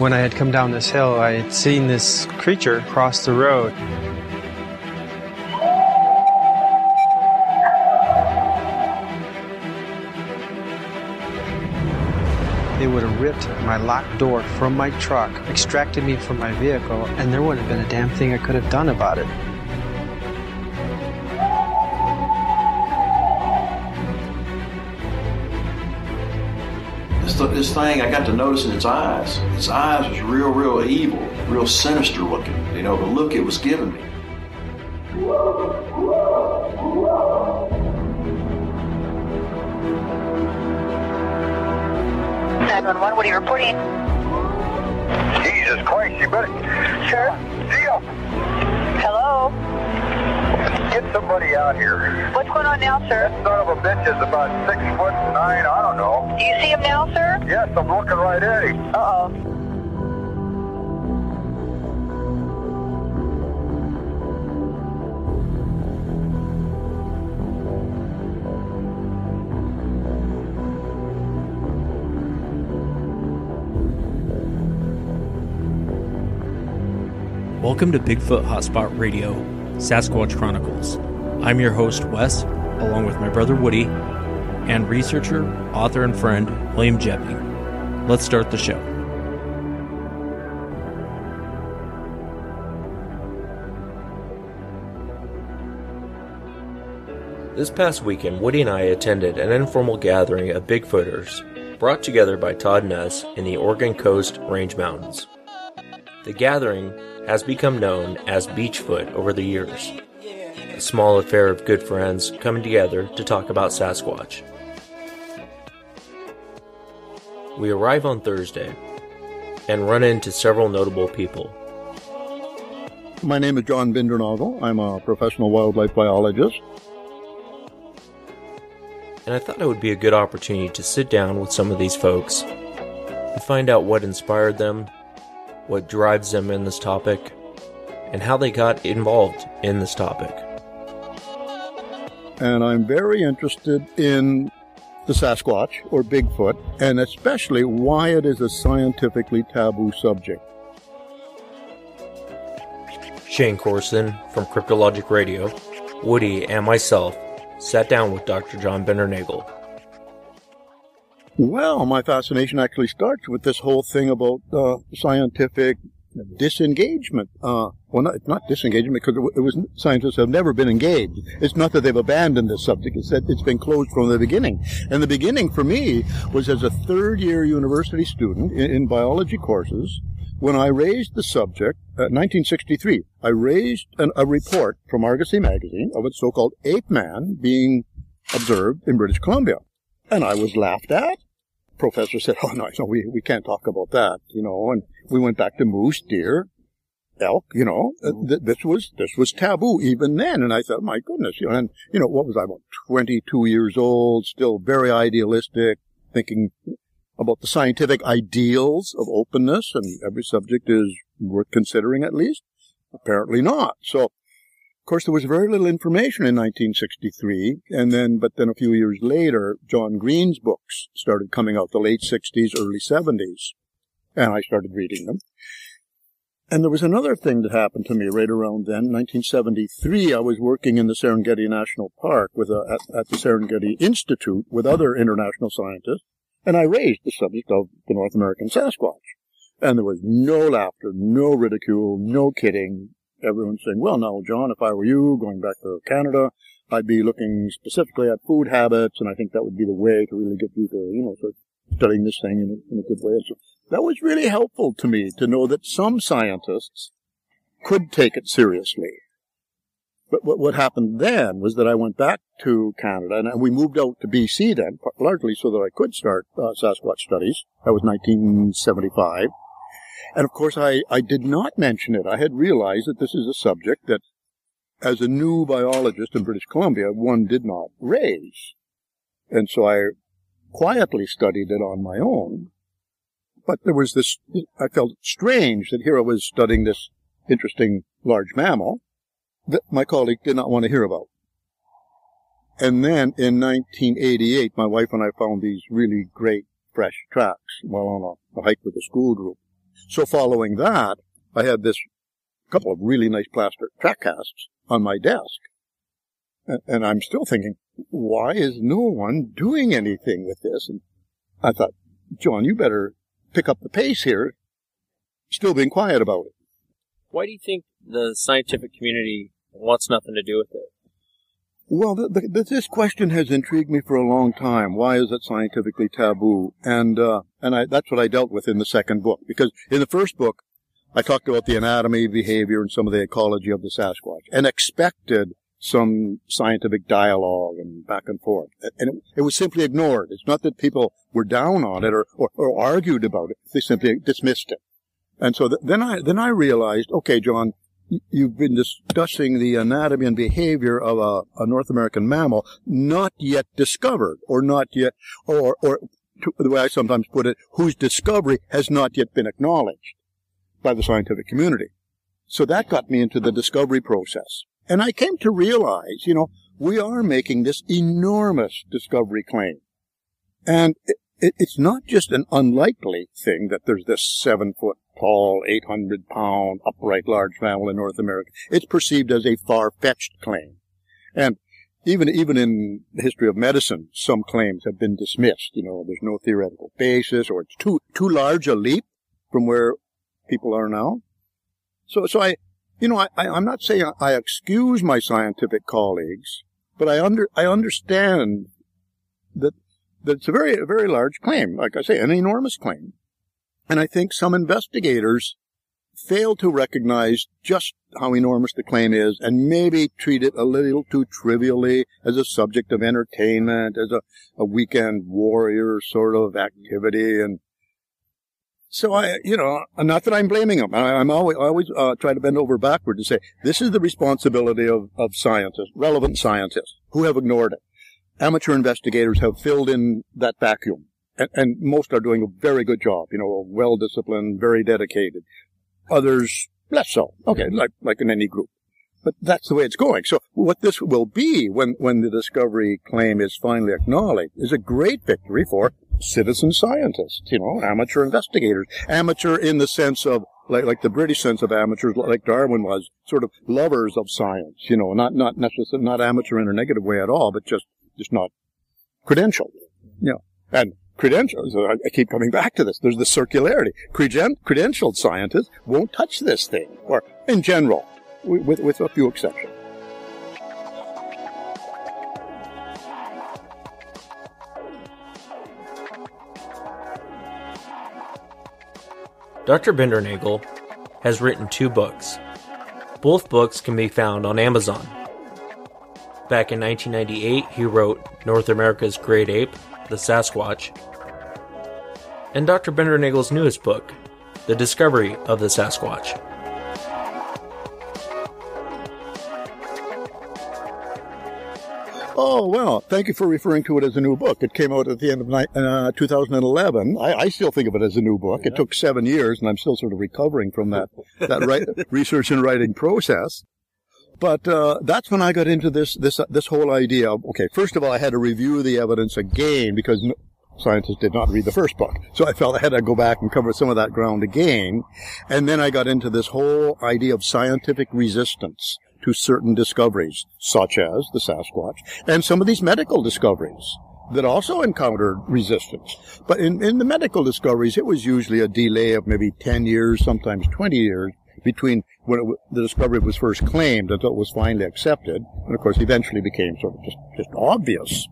When I had come down this hill, I had seen this creature cross the road. They would have ripped my locked door from my truck, extracted me from my vehicle, and there wouldn't have been a damn thing I could have done about it. This, this thing, I got to notice in its eyes. Its eyes was real, real evil, real sinister looking. You know, the look it was giving me. 911, what are you reporting? Jesus Christ, you better. Sure. Zio, Hello? get somebody out here. What's going on now, sir? That Son of a bitch is about six foot nine, I don't know. Do you see him now, sir? Yes, I'm looking right at him. Uh-oh. Welcome to Bigfoot Hotspot Radio, Sasquatch Chronicles. I'm your host, Wes, along with my brother Woody, and researcher, author, and friend, William Jepping. Let's start the show. This past weekend, Woody and I attended an informal gathering of Bigfooters brought together by Todd Ness in the Oregon Coast Range Mountains. The gathering has become known as Beachfoot over the years, a small affair of good friends coming together to talk about Sasquatch. We arrive on Thursday and run into several notable people. My name is John Bindernagel. I'm a professional wildlife biologist. and I thought it would be a good opportunity to sit down with some of these folks and find out what inspired them, what drives them in this topic, and how they got involved in this topic. And I'm very interested in the Sasquatch or Bigfoot, and especially why it is a scientifically taboo subject. Shane Corson from Cryptologic Radio, Woody, and myself sat down with Dr. John Bindernagel. Well, my fascination actually starts with this whole thing about uh, scientific disengagement. Uh, well, not, not disengagement because it, it was scientists have never been engaged. It's not that they've abandoned this subject; it's that it's been closed from the beginning. And the beginning for me was as a third-year university student in, in biology courses when I raised the subject. Uh, 1963, I raised an, a report from Argosy magazine of a so-called ape man being observed in British Columbia, and I was laughed at professor said, "Oh no, no, we we can't talk about that," you know. And we went back to moose, deer, elk. You know, Uh, th- this was this was taboo even then. And I thought, my goodness, you know. And you know, what was I about twenty two years old, still very idealistic, thinking about the scientific ideals of openness, and every subject is worth considering at least. Apparently not. So. Of course, there was very little information in 1963, and then, but then a few years later, John Green's books started coming out, the late 60s, early 70s, and I started reading them. And there was another thing that happened to me right around then, 1973. I was working in the Serengeti National Park with a, at, at the Serengeti Institute with other international scientists, and I raised the subject of the North American Sasquatch. And there was no laughter, no ridicule, no kidding. Everyone's saying, well, now, John, if I were you going back to Canada, I'd be looking specifically at food habits, and I think that would be the way to really get you to, you know, sort of studying this thing in a, in a good way. And so that was really helpful to me to know that some scientists could take it seriously. But what, happened then was that I went back to Canada, and we moved out to BC then, largely so that I could start uh, Sasquatch studies. That was 1975. And of course, I, I did not mention it. I had realized that this is a subject that, as a new biologist in British Columbia, one did not raise. And so I quietly studied it on my own. But there was this, I felt strange that here I was studying this interesting large mammal that my colleague did not want to hear about. And then in 1988, my wife and I found these really great fresh tracks while on a, a hike with a school group. So following that, I had this couple of really nice plaster track casts on my desk. And, I'm still thinking, why is no one doing anything with this? And I thought, John, you better pick up the pace here. Still being quiet about it. Why do you think the scientific community wants nothing to do with it? Well, the, the, this question has intrigued me for a long time. Why is it scientifically taboo? And uh, and I, that's what I dealt with in the second book. Because in the first book, I talked about the anatomy, behavior, and some of the ecology of the Sasquatch, and expected some scientific dialogue and back and forth. And it, it, was simply ignored. It's not that people were down on it or, or, or argued about it. They simply dismissed it. And so th- then I then I realized, okay, John, you've been discussing the anatomy and behavior of a, a, North American mammal not yet discovered or not yet, or, or to, the way I sometimes put it, whose discovery has not yet been acknowledged by the scientific community. So that got me into the discovery process. And I came to realize, you know, we are making this enormous discovery claim. And it, it, it's not just an unlikely thing that there's this seven foot tall, 800 pound, upright large mammal in North America. It's perceived as a far-fetched claim. And even, even in the history of medicine, some claims have been dismissed. You know, there's no theoretical basis or it's too, too large a leap from where people are now. So, so I, you know, I, I, am not saying I excuse my scientific colleagues, but I under, I understand that, that it's a very, a very large claim. Like I say, an enormous claim. And I think some investigators fail to recognize just how enormous the claim is and maybe treat it a little too trivially as a subject of entertainment, as a, a weekend warrior sort of activity. And so I, you know, not that I'm blaming them. I, am always, always uh, try to bend over backward to say this is the responsibility of, of scientists, relevant scientists who have ignored it. Amateur investigators have filled in that vacuum and, and most are doing a very good job, you know, well disciplined, very dedicated. Others less so. Okay, mm-hmm. like like in any group. But that's the way it's going. So what this will be when, when the discovery claim is finally acknowledged is a great victory for citizen scientists, you know, amateur investigators. Amateur in the sense of, like, like the British sense of amateurs, like Darwin was, sort of lovers of science, you know, not, not necessarily, not amateur in a negative way at all, but just, just not credentialed, you know. And credentials. I keep coming back to this. There's the circularity. Creden- credentialed scientists won't touch this thing, or in general, with, with a few exceptions. Dr. Bindernagel has written two books. Both books can be found on Amazon. Back in 1998, he wrote North America's Great Ape, the Sasquatch, and Dr. Bindernagel's newest book, The Discovery of the Sasquatch. Oh, well, thank you for referring to it as a new book. It came out at the end of uh, 2011. I, I, still think of it as a new book. It took seven years, and I'm still sort of recovering from that, that write, research and writing process. But uh, that's when I got into this this this whole idea. Of, okay, first of all, I had to review the evidence again because scientists did not read the first book. So I felt I had to go back and cover some of that ground again. And then I got into this whole idea of scientific resistance to certain discoveries, such as the Sasquatch, and some of these medical discoveries that also encountered resistance. But in, in the medical discoveries, it was usually a delay of maybe 10 years, sometimes 20 years between when it, the discovery was first claimed until it was finally accepted. And of course, eventually became sort of just, just obvious.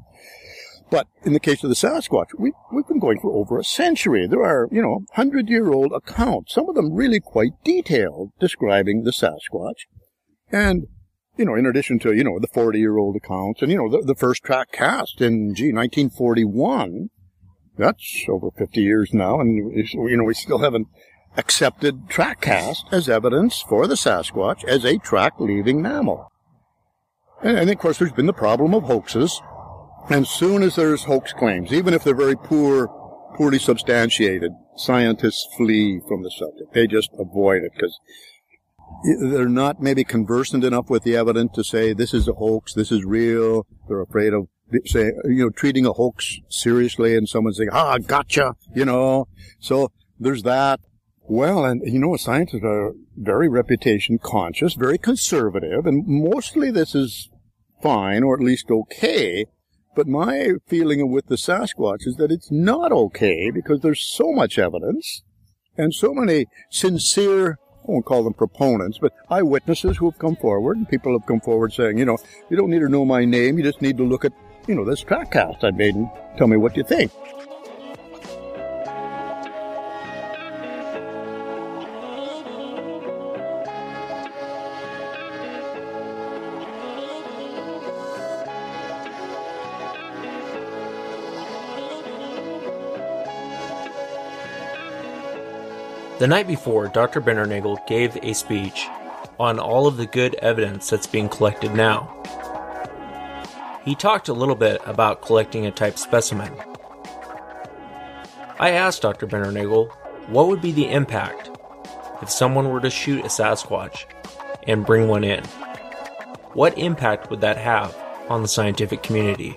But in the case of the Sasquatch, we, we've been going for over a century. There are, you know, hundred year old accounts, some of them really quite detailed, describing the Sasquatch. And, you know, in addition to, you know, the 40 year old accounts and, you know, the, the first track cast in, gee, 1941, that's over 50 years now. And, you know, we still haven't accepted track cast as evidence for the Sasquatch as a track leaving mammal. And, and of course, there's been the problem of hoaxes and soon as there's hoax claims, even if they're very poor, poorly substantiated, scientists flee from the subject. They just avoid it because they're not maybe conversant enough with the evidence to say this is a hoax, this is real. They're afraid of say you know treating a hoax seriously and someone saying ah gotcha you know so there's that Well, and you know, scientists are very reputation conscious, very conservative, and mostly this is fine, or at least okay. But my feeling with the Sasquatch is that it's not okay because there's so much evidence and so many sincere I won't call them proponents, but eyewitnesses who have come forward, and people have come forward saying, you know, you don't need to know my name, you just need to look at, you know, this track cast I made and tell me what you think. The night before, Dr. Bindernagel gave a speech on all of the good evidence that's being collected now. He talked a little bit about collecting a type specimen. I asked Dr. Bindernagel what would be the impact if someone were to shoot a Sasquatch and bring one in. What impact would that have on the scientific community?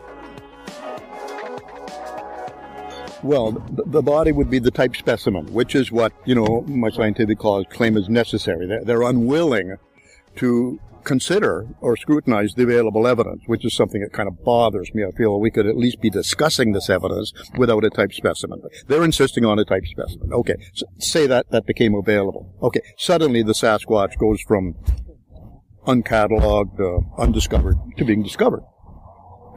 Well, the, body would be the type specimen, which is what, you know, my scientific colleagues claim is necessary. They're, they're unwilling to consider or scrutinize the available evidence, which is something that kind of bothers me. I feel we could at least be discussing this evidence without a type specimen. They're insisting on a type specimen. Okay, so say that that became available. Okay, suddenly the Sasquatch goes from uncatalogued, uh, undiscovered to being discovered.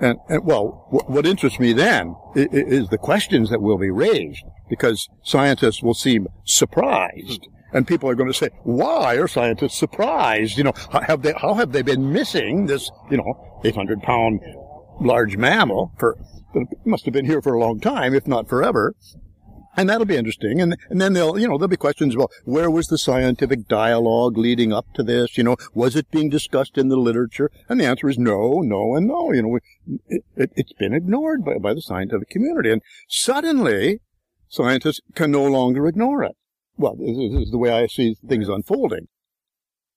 And, and well, w- what interests me then is, is the questions that will be raised because scientists will seem surprised. And people are going to say, why are scientists surprised? You know, how have they, how have they been missing this, you know, 800 pound large mammal for, it must have been here for a long time, if not forever. And that'll be interesting. And, and then they'll, you know, there'll be questions about where was the scientific dialogue leading up to this? You know, was it being discussed in the literature? And the answer is no, no, and no. You know, it, it, it's been ignored by, by the scientific community. And suddenly, scientists can no longer ignore it. Well, this is the way I see things unfolding.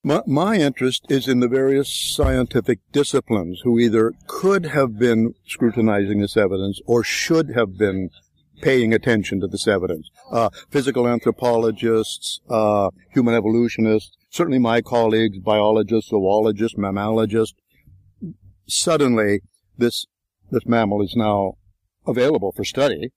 My, my interest is in the various scientific disciplines who either could have been scrutinizing this evidence or should have been paying attention to this evidence. Uh, physical anthropologists, uh, human evolutionists, certainly my colleagues, biologists, zoologists, mammalogists. Suddenly, this this mammal is now available for study,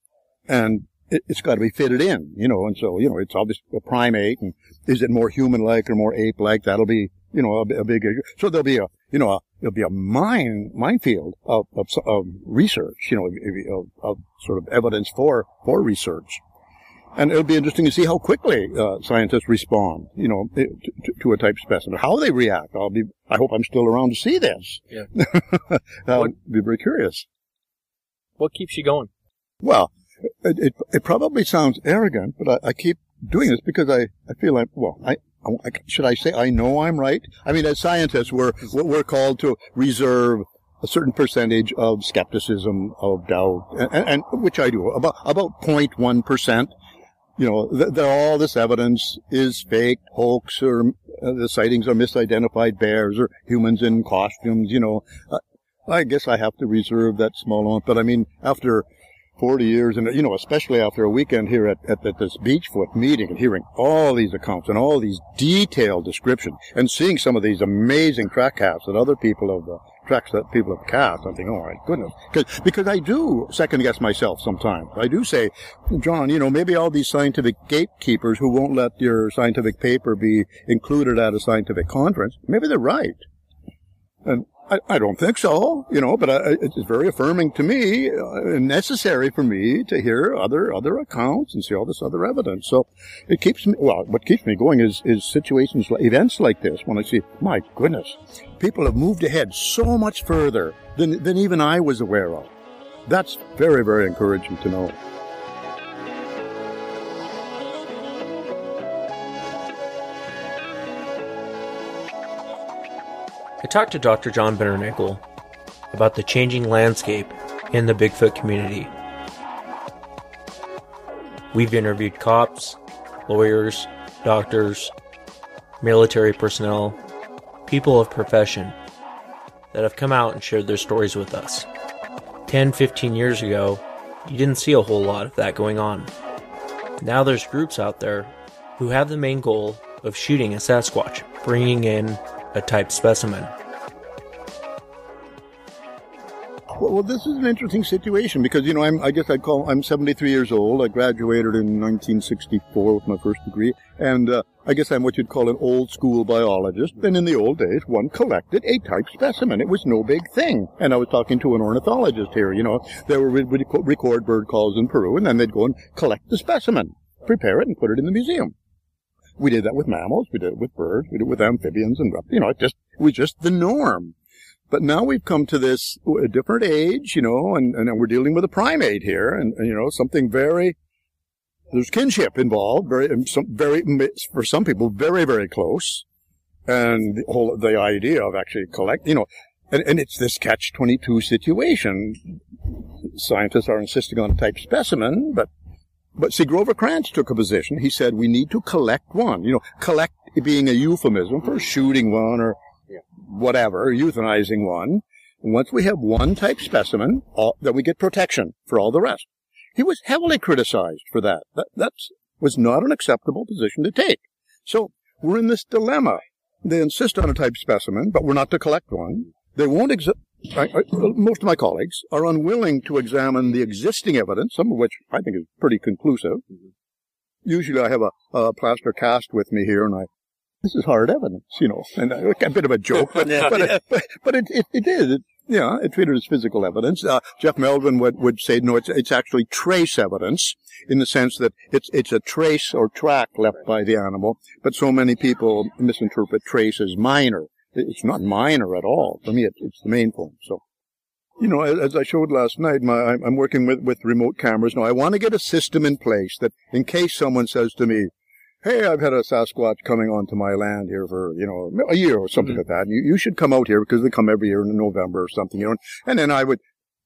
and it, has got to be fitted in, you know. And so, you know, it's obviously a primate, and is it more human-like or more ape-like? That'll be, you know, a, a big issue. So there'll be a, you know, a, it'll be a mine minefield of, of, of research, you know, of, of, sort of evidence for for research, and it'll be interesting to see how quickly uh, scientists respond, you know, to, to, a type specimen, how they react. I'll be, I hope I'm still around to see this. Yeah, I'll be very curious. What keeps you going? Well, it, it, it probably sounds arrogant, but I, I keep doing this because I, I feel like, well, I, should I say I know I'm right? I mean, as scientists, we're we're called to reserve a certain percentage of skepticism, of doubt, and, and which I do about about 0.1 percent. You know, th- all this evidence is fake, hoax, or uh, the sightings are misidentified bears or humans in costumes. You know, uh, I guess I have to reserve that small amount. But I mean, after 40 years, and you know, especially after a weekend here at, at, at, this Beachfoot meeting and hearing all these accounts and all these detailed descriptions and seeing some of these amazing track casts that other people have, uh, tracks that people have cast, I'm thinking, oh my goodness. Cause, because I do second guess myself sometimes. I do say, John, you know, maybe all these scientific gatekeepers who won't let your scientific paper be included at a scientific conference, maybe they're right. And I, I don't think so, you know, but I, it's very affirming to me, uh, necessary for me to hear other, other accounts and see all this other evidence. So it keeps me, well, what keeps me going is, is situations, events like this when I see, my goodness, people have moved ahead so much further than, than even I was aware of. That's very, very encouraging to know. Talked to Dr. John Bindernagel about the changing landscape in the Bigfoot community. We've interviewed cops, lawyers, doctors, military personnel, people of profession that have come out and shared their stories with us. 10, 15 years ago, you didn't see a whole lot of that going on. Now there's groups out there who have the main goal of shooting a Sasquatch, bringing in a type specimen. Well, well, this is an interesting situation because you know I'm I guess I'd call I'm 73 years old. I graduated in 1964 with my first degree, and uh, I guess I'm what you'd call an old school biologist. And in the old days, one collected a type specimen. It was no big thing. And I was talking to an ornithologist here. You know, they would record bird calls in Peru, and then they'd go and collect the specimen, prepare it, and put it in the museum. We did that with mammals. We did it with birds. We did it with amphibians, and you know, it just it was just the norm. But now we've come to this a different age, you know, and, and we're dealing with a primate here, and, and you know, something very there's kinship involved, very, some, very for some people, very very close, and the whole the idea of actually collect, you know, and, and it's this catch twenty two situation. Scientists are insisting on a type specimen, but but see, Grover Krantz took a position. He said we need to collect one. You know, collect being a euphemism for shooting one or whatever, euthanizing one. And once we have one type specimen, all, then we get protection for all the rest. He was heavily criticized for that. That that's, was not an acceptable position to take. So we're in this dilemma. They insist on a type specimen, but we're not to collect one. They won't exi- I, I, most of my colleagues are unwilling to examine the existing evidence, some of which I think is pretty conclusive. Mm-hmm. Usually I have a, a plaster cast with me here and I this is hard evidence, you know, and uh, a bit of a joke, but Yeah. but, it, but, but it, it, it is. It, yeah, it treated as physical evidence. Uh, Jeff Meldrum would, would say, no, it's, it's actually trace evidence in the sense that it's, it's a trace or track left by the animal, but so many people misinterpret trace as minor. It's not minor at all. For me, it, it's the main point. So, you know, as, as I showed last night, my, I'm, I'm working with, with remote cameras. Now, I want to get a system in place that in case someone says to me, hey, I've had a Sasquatch coming onto my land here for, you know, a year or something mm. like that. You, you should come out here because they come every year in November or something, you know. And then I would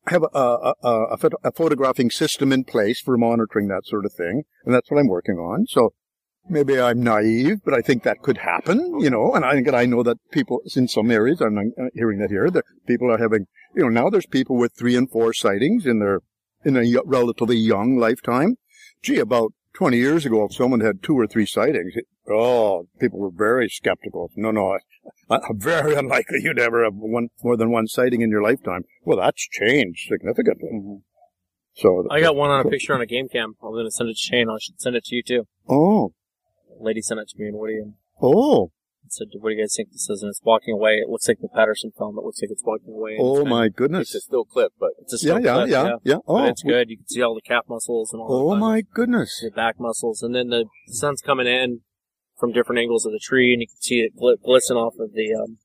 have a, a, a, a, photo- a photographing system in place for monitoring that sort of thing. And that's what I'm working on. So maybe I'm naive, but I think that could happen, you know, and I think I know that people in some areas, I'm hearing that here, that people are having, you know, now there's people with three and four sightings in their, in a y- relatively young lifetime. Gee, about 20 years ago, if someone had two or three sightings, it, oh, people were very skeptical. No, no, uh, very unlikely you'd ever have one, more than one sighting in your lifetime. Well, that's changed significantly. So, I got one on a picture on a game cam. I'm gonna send it to Shane. I should send it to you too. oh, lady sent it to me and Woody and oh, said, "What do you guys think this is?" And it's walking away. It looks like the Patterson film. It looks like it's walking away. oh my goodness. It's a still clip, but It's a Yeah, still yeah, clip, yeah, yeah. But Oh, it's good. You can see all the calf muscles and all. oh my goodness. the back muscles, and then the sun's coming in from different angles of the tree, and you can see it gl- glisten off of the. Um,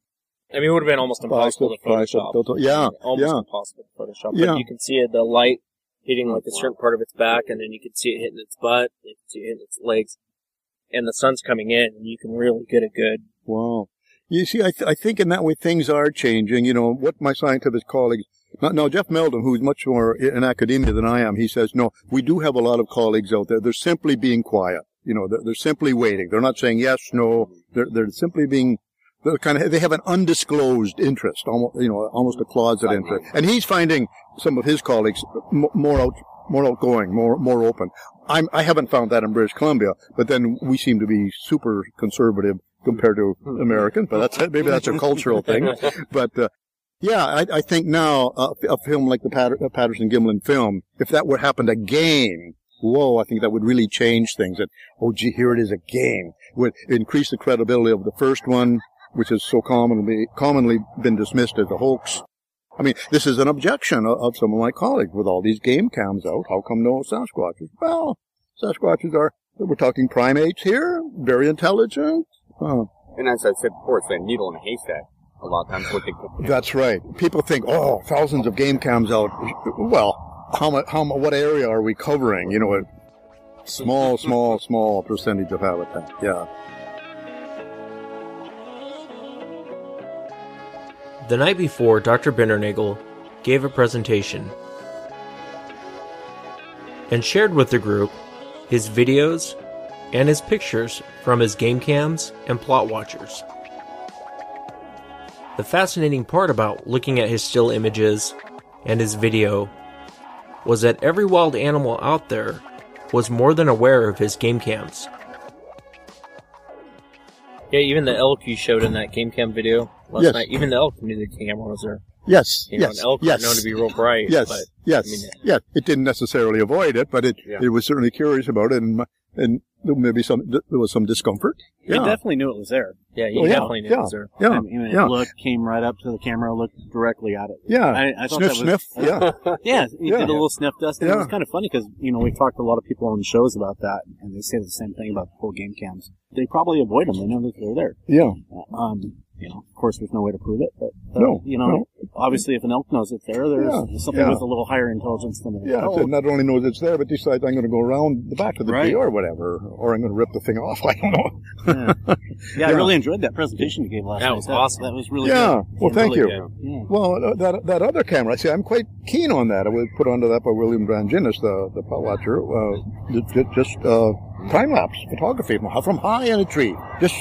I mean, it would have been almost impossible to Photoshop. Yeah, almost yeah. impossible to Photoshop. Yeah. But you can see it, the light hitting like a certain part of its back, and then you can see it hitting its butt, you can see it hitting its legs, and the sun's coming in, and you can really get a good. Wow. You see, I, th- I think in that way things are changing. You know, what my scientific colleagues, now, Jeff Meldrum, who's much more in academia than I am, he says, no, we do have a lot of colleagues out there. They're simply being quiet. You know, they're, they're simply waiting. They're not saying yes, no. They're, they're simply being, they're kind of, they have an undisclosed interest, almost, you know, almost a closet interest. And he's finding some of his colleagues m- more out, more outgoing, more, more open. I'm, I haven't found that in British Columbia, but then we seem to be super conservative compared to Americans, but that's, maybe that's a cultural thing. But, uh, yeah, I, I think now uh, a film like the Patter- uh, Patterson Gimlin film, if that would happen again, whoa, I think that would really change things. That oh, gee, here it is again. Would increase the credibility of the first one, which has so commonly commonly been dismissed as a hoax. I mean, this is an objection of, of some of my colleagues with all these game cams out. How come no Sasquatches? Well, Sasquatches are. We're talking primates here, very intelligent. Uh, and as I said before, it's a needle in a haystack. A lot of times, what they That's right. People think, oh, thousands of game cams out. Well, how much? How What area are we covering? You know, a small, small, small percentage of habitat. Yeah. The night before, Dr. Bindernagel gave a presentation and shared with the group his videos and his pictures from his game cams and plot watchers. The fascinating part about looking at his still images and his video was that every wild animal out there was more than aware of his game cams. Yeah, even the elk you showed in that game cam video last Yes. night, even the elk knew the camera was there. Yes, You know, yes, an elk yes. known to be real bright. Yes, but yes, I mean- yes. It didn't necessarily avoid it, but it Yeah. it was certainly curious about it, and my- and there maybe some there was some discomfort. He Yeah, definitely knew it was there. yeah, you Oh, yeah, definitely knew yeah. it was there. yeah, I mean, it yeah, looked, came right up to the camera, looked directly at it. yeah. I, I thought sniff, that was, sniff. Yeah, Yeah, he Yeah. did a little sniff dust. And It was kind of funny because, you know, we've talked to a lot of people on shows about that, and they say the same thing about the full game cams. They probably avoid them. They know that they're there. yeah. Um, you know, of course, there's no way to prove it, but, uh, No, you know, no. Obviously if an elk knows it's there, there's Yeah, something yeah. with a little higher intelligence than an Yeah, elk. so not only knows it's there, but decides I'm going to go around the back of the Right. tree or whatever, or I'm going to rip the thing off. I don't know. Yeah. yeah, I really enjoyed that presentation you gave last That night. was awesome. That was really Yeah. good. Well, thank Really you. Yeah. Well, uh, that that other camera, see, I'm quite keen on that. It was put onto that by William Branginis, the the plot watcher. Uh, ju- ju- just uh, time lapse photography from, from high in a tree, just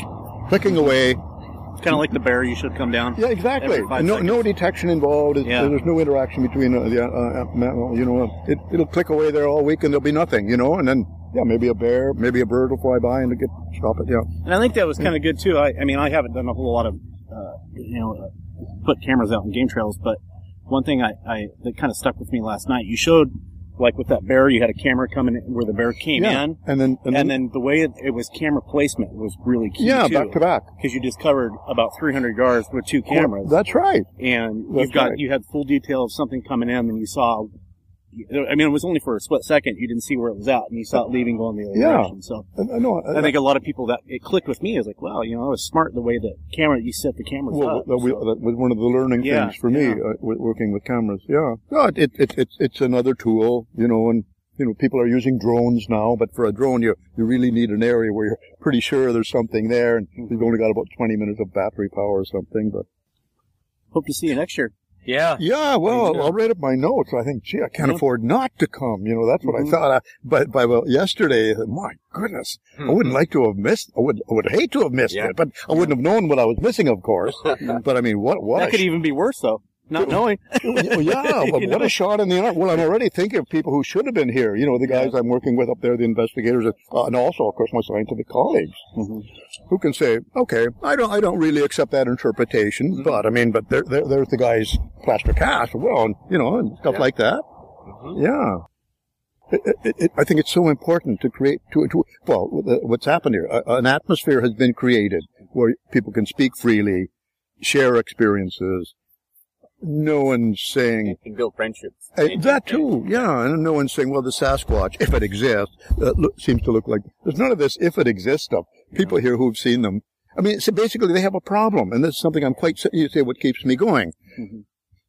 clicking away. It's kind of like the bear. You should come down. Yeah, exactly. No, seconds. no detection involved. Yeah. There's no interaction between uh, the, uh, uh, you know, uh, it, it'll click away there all week and there'll be nothing, you know, and then, yeah, maybe a bear, maybe a bird will fly by and get, stop it, yeah. And I think that was kind of good too. I, I mean, I haven't done a whole lot of, uh, you know, put cameras out in game trails, but one thing I, I that kind of stuck with me last night, you showed like with that bear, you had a camera coming in where the bear came yeah. in, And then, and then, and then the way it, it was camera placement was really key yeah, too. back to back. Because you just covered about 300 yards with two cameras, That's right. and that's you've got right. you had full detail of something coming in, and you saw. I mean, it was only for a split second. You didn't see where it was at, and you saw it leaving going the other Yeah. direction. So I, I know. I think a lot of people that it clicked with me. I was like, wow, you know, I was smart the way that camera you set the cameras Well, up. that, we, So- that was one of the learning Yeah, things for me, uh, working with cameras. Yeah, no, it, it, it, it's it's another tool, you know, and you know, people are using drones now, but for a drone, you you really need an area where you're pretty sure there's something there, and you've only got about 20 minutes of battery power or something. But Hope to see you next year. Yeah. yeah, well. I'll write up my notes. I think, gee, I can't Yeah. afford not to come. You know, that's what Mhm. I thought. I, but by well, yesterday, my goodness, I wouldn't like to have missed. I would, I would hate to have missed Yeah. it, but I wouldn't have known what I was missing, of course. but I mean, what what That could even be worse though, not knowing. well, yeah, but what know? a shot in the arm. Well, I'm already thinking of people who should have been here. You know, the guys I'm working with up there, the investigators, and, uh, and also, of course, my scientific colleagues, Mm-hmm. who can say, okay, I don't, I don't really accept that interpretation, Mm-hmm. but I mean, but there, there, there's the guy's plaster cast, well, and, you know, and stuff like that. Mm-hmm. Yeah. It, it, it, I think it's so important to create, to, to well, what's happened here, an atmosphere has been created where people can speak freely, share experiences. No one's saying, You can build friendships. uh, that too, yeah. And no one's saying, well, the Sasquatch, if it exists, uh, look, seems to look like there's none of this if it exists stuff. People here who've seen them, I mean, so basically they have a problem, and this is something I'm quite. You say what keeps me going. Mhm.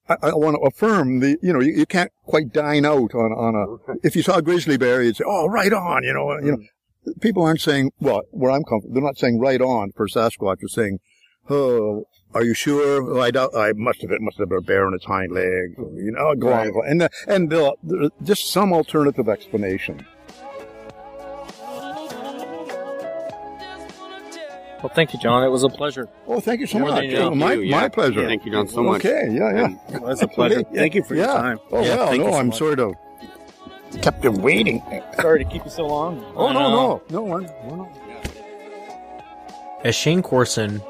I, I want to affirm the, you know, you, you can't quite dine out on on a. If you saw a grizzly bear, you'd say, oh, right on, you know, you know. People aren't saying, well, where I'm comfortable, they're not saying right on for Sasquatch. They're saying, oh, are you sure? Oh, I doubt. I must have. It must have been a bear on its hind legs. or, You know, go on, go on. and uh, and uh, there- just some alternative explanation. Well, thank you, John. It was a pleasure. Oh, thank you so Yeah, much. you. Oh, my you, yeah. my pleasure. Thank you, John, so much. Okay, yeah, yeah. It was a pleasure. Yeah. Thank you for your time. Oh Yeah, well, no, so I'm much. sort of kept them waiting. Sorry to keep you so long. Oh I no, know. no, no, I'm, no, no. As Shane Corson,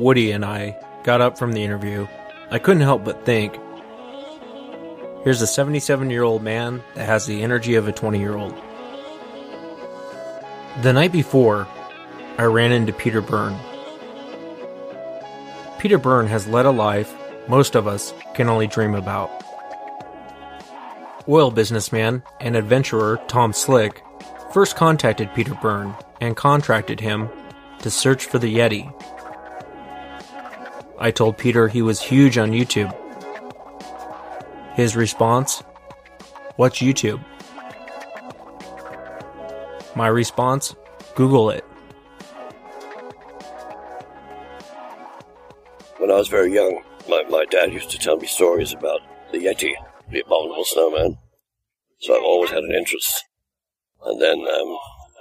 Woody, and I got up from the interview, I couldn't help but think here's a 77 year old man that has the energy of a 20 year old. The night before, I ran into Peter Byrne. Peter Byrne has led a life most of us can only dream about. Oil businessman and adventurer Tom Slick first contacted Peter Byrne and contracted him to search for the Yeti. I told Peter he was huge on YouTube. His response What's YouTube? My response Google it. When I was very young, my, my dad used to tell me stories about the Yeti, the abominable snowman. So I've always had an interest. And then, um,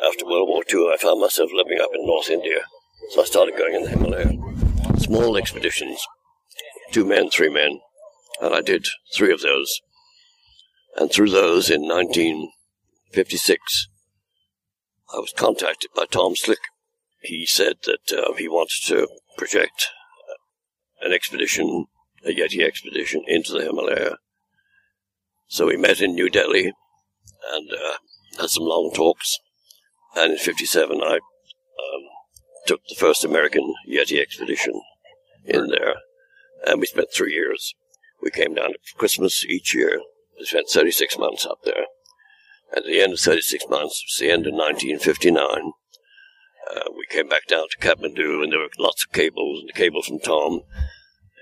after World War II, I found myself living up in North India. So I started going in the Himalaya. Small expeditions. Two men, three men. And I did three of those. And through those in 1956, I was contacted by Tom Slick. he said that uh, he wanted to project an expedition, a Yeti expedition, into the Himalaya. So we met in New Delhi and uh, had some long talks. And in '57, I took the first American Yeti expedition in there, and we spent three years. We came down for Christmas each year. We spent 36 months up there. At the end of 36 months, it was the end of 1959, uh, we came back down to Kathmandu, and there were lots of cables, and the cable from Tom.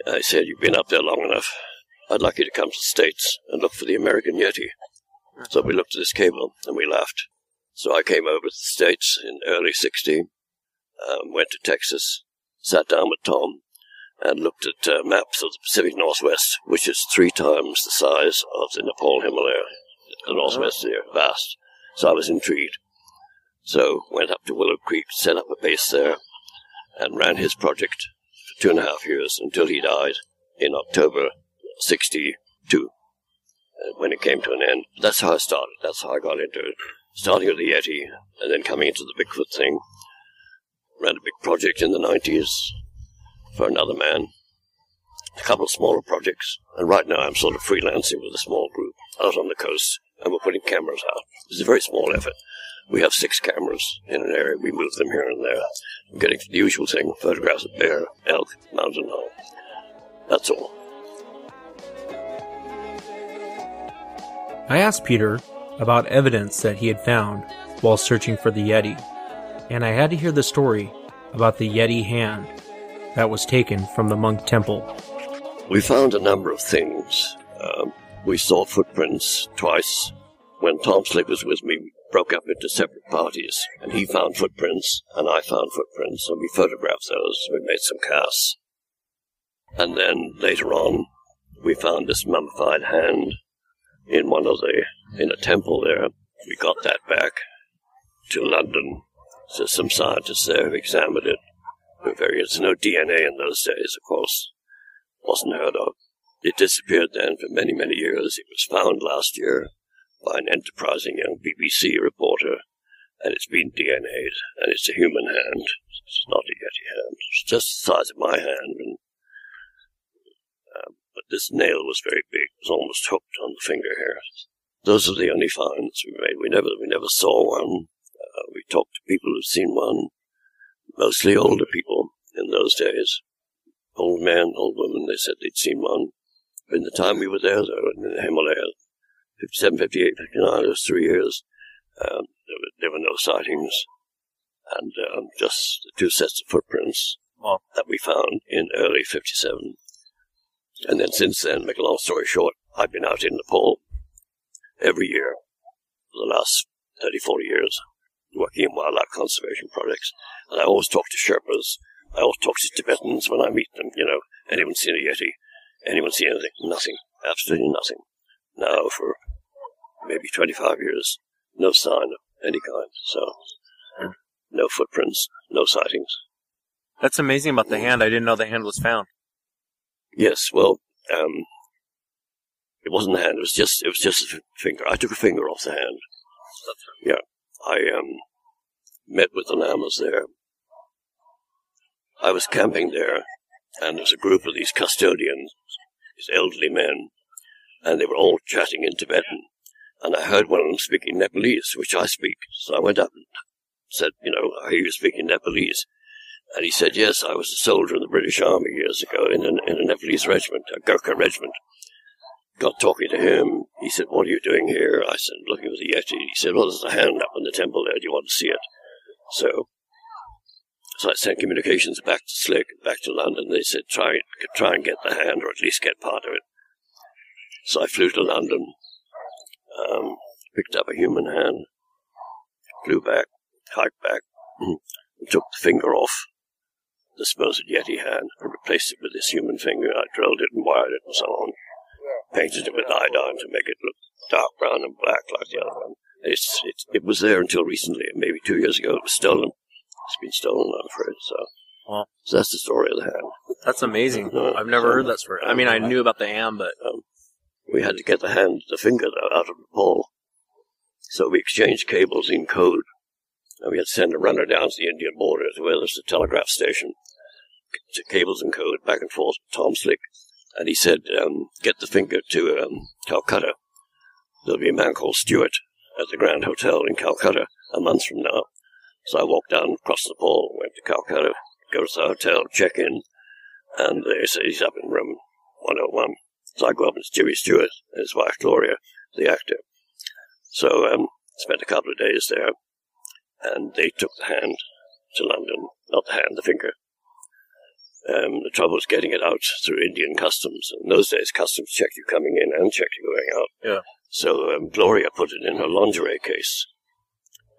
I said, You've been up there long enough. I'd like you to come to the States and look for the American Yeti. So we looked at this cable, and we laughed. So I came over to the States in early 60, um, went to Texas, sat down with Tom, and looked at uh, maps of the Pacific Northwest, which is three times the size of the Nepal Himalaya. The Northwest there, vast. So I was intrigued. So went up to Willow Creek, set up a base there, and ran his project for two and a half years until he died in October 62. uh, When it came to an end, that's how I started. That's how I got into it. Starting with the Yeti, and then coming into the Bigfoot thing. Ran a big project in the 90s for another man. A couple of smaller projects, and right now I'm sort of freelancing with a small group out on the coast, and we're putting cameras out. It's a very small effort. We have six cameras in an area. We move them here and there. I'm getting the usual thing, photographs of bear, elk, mountain lion. That's all. I asked Peter about evidence that he had found while searching for the Yeti, and I had to hear the story about the Yeti hand that was taken from the monk temple. We found a number of things. Um, we saw footprints twice. When Tom Slick was with me, we broke up into separate parties, and he found footprints, and I found footprints, and we photographed those. We made some casts. And then later on, we found this mummified hand in one of the, in a temple there. We got that back to London. So some scientists there who examined it. There's no DNA in those days, of course. Wasn't heard of. It disappeared then for many, many years. It was found last year by an enterprising young BBC reporter, and it's been DNA'd, and it's a human hand. It's not a Yeti hand. It's just the size of my hand, and um, but this nail was very big. It was almost hooked on the finger here. Those are the only finds we made. We never, we never saw one. Uh, we talked to people who've seen one, mostly older people in those days. Old men, old women, they said they'd seen one. In the time we were there, though, in the Himalayas, 57, 58, 59, it was three years, um, there, were, there were no sightings. And um, just the two sets of footprints that we found in early 57. And then since then, make a long story short, I've been out in Nepal every year for the last 30, 40 years, working in wildlife conservation projects. And I always talk to Sherpas. I always talk to Tibetans when I meet them. You know, anyone seen a Yeti? Anyone seen anything? Nothing. Absolutely nothing. Now, for maybe 25 years, no sign of any kind. So, no footprints, no sightings. That's amazing about the hand. I didn't know the hand was found. Yes, well, um, it wasn't the hand. It was just it was just a finger. I took a finger off the hand. Yeah, I um met with the lamas there. I was camping there, and there was a group of these custodians, these elderly men, and they were all chatting in Tibetan. And I heard one of them speaking Nepalese, which I speak. So I went up and said, you know, I hear you speaking Nepalese. And he said, yes, I was a soldier in the British Army years ago in, in a Nepalese regiment, a Gurkha regiment. Got talking to him. He said, what are you doing here? I said, looking for the Yeti. He said, well, there's a hand up in the temple there. Do you want to see it? So, so I sent communications back to Slick, back to London. They said, try, try and get the hand or at least get part of it. So I flew to London, um, picked up a human hand, flew back, hiked back, took the finger off the supposed Yeti hand and replaced it with this human finger. I drilled it and wired it and so on. Painted it with iodine to make it look dark brown and black like the other one. It's, it's, it was there until recently, maybe two years ago. It was stolen. It's been stolen, I'm afraid. So, Wow. so that's the story of the hand. That's amazing. Uh, I've never so- heard that story. I mean, I knew about the hand, but um, we had to get the hand, the finger out of Nepal. So we exchanged cables in code. And we had to send a runner down to the Indian border to where there's a telegraph station, to cables and code back and forth. Tom Slick, and he said, um, "Get the finger to um, Calcutta. There'll be a man called Stewart at the Grand Hotel in Calcutta a month from now." So I walked down across the hall, went to Calcutta, go to the hotel, check in, and they say he's up in room 101. So I go up and it's Jimmy Stewart and his wife Gloria, the actor. So um, spent a couple of days there, and they took the hand to London, not the hand, the finger. Um, the trouble was getting it out through Indian customs. In those days, customs checked you coming in and checked you going out. Yeah. So um, Gloria put it in her lingerie case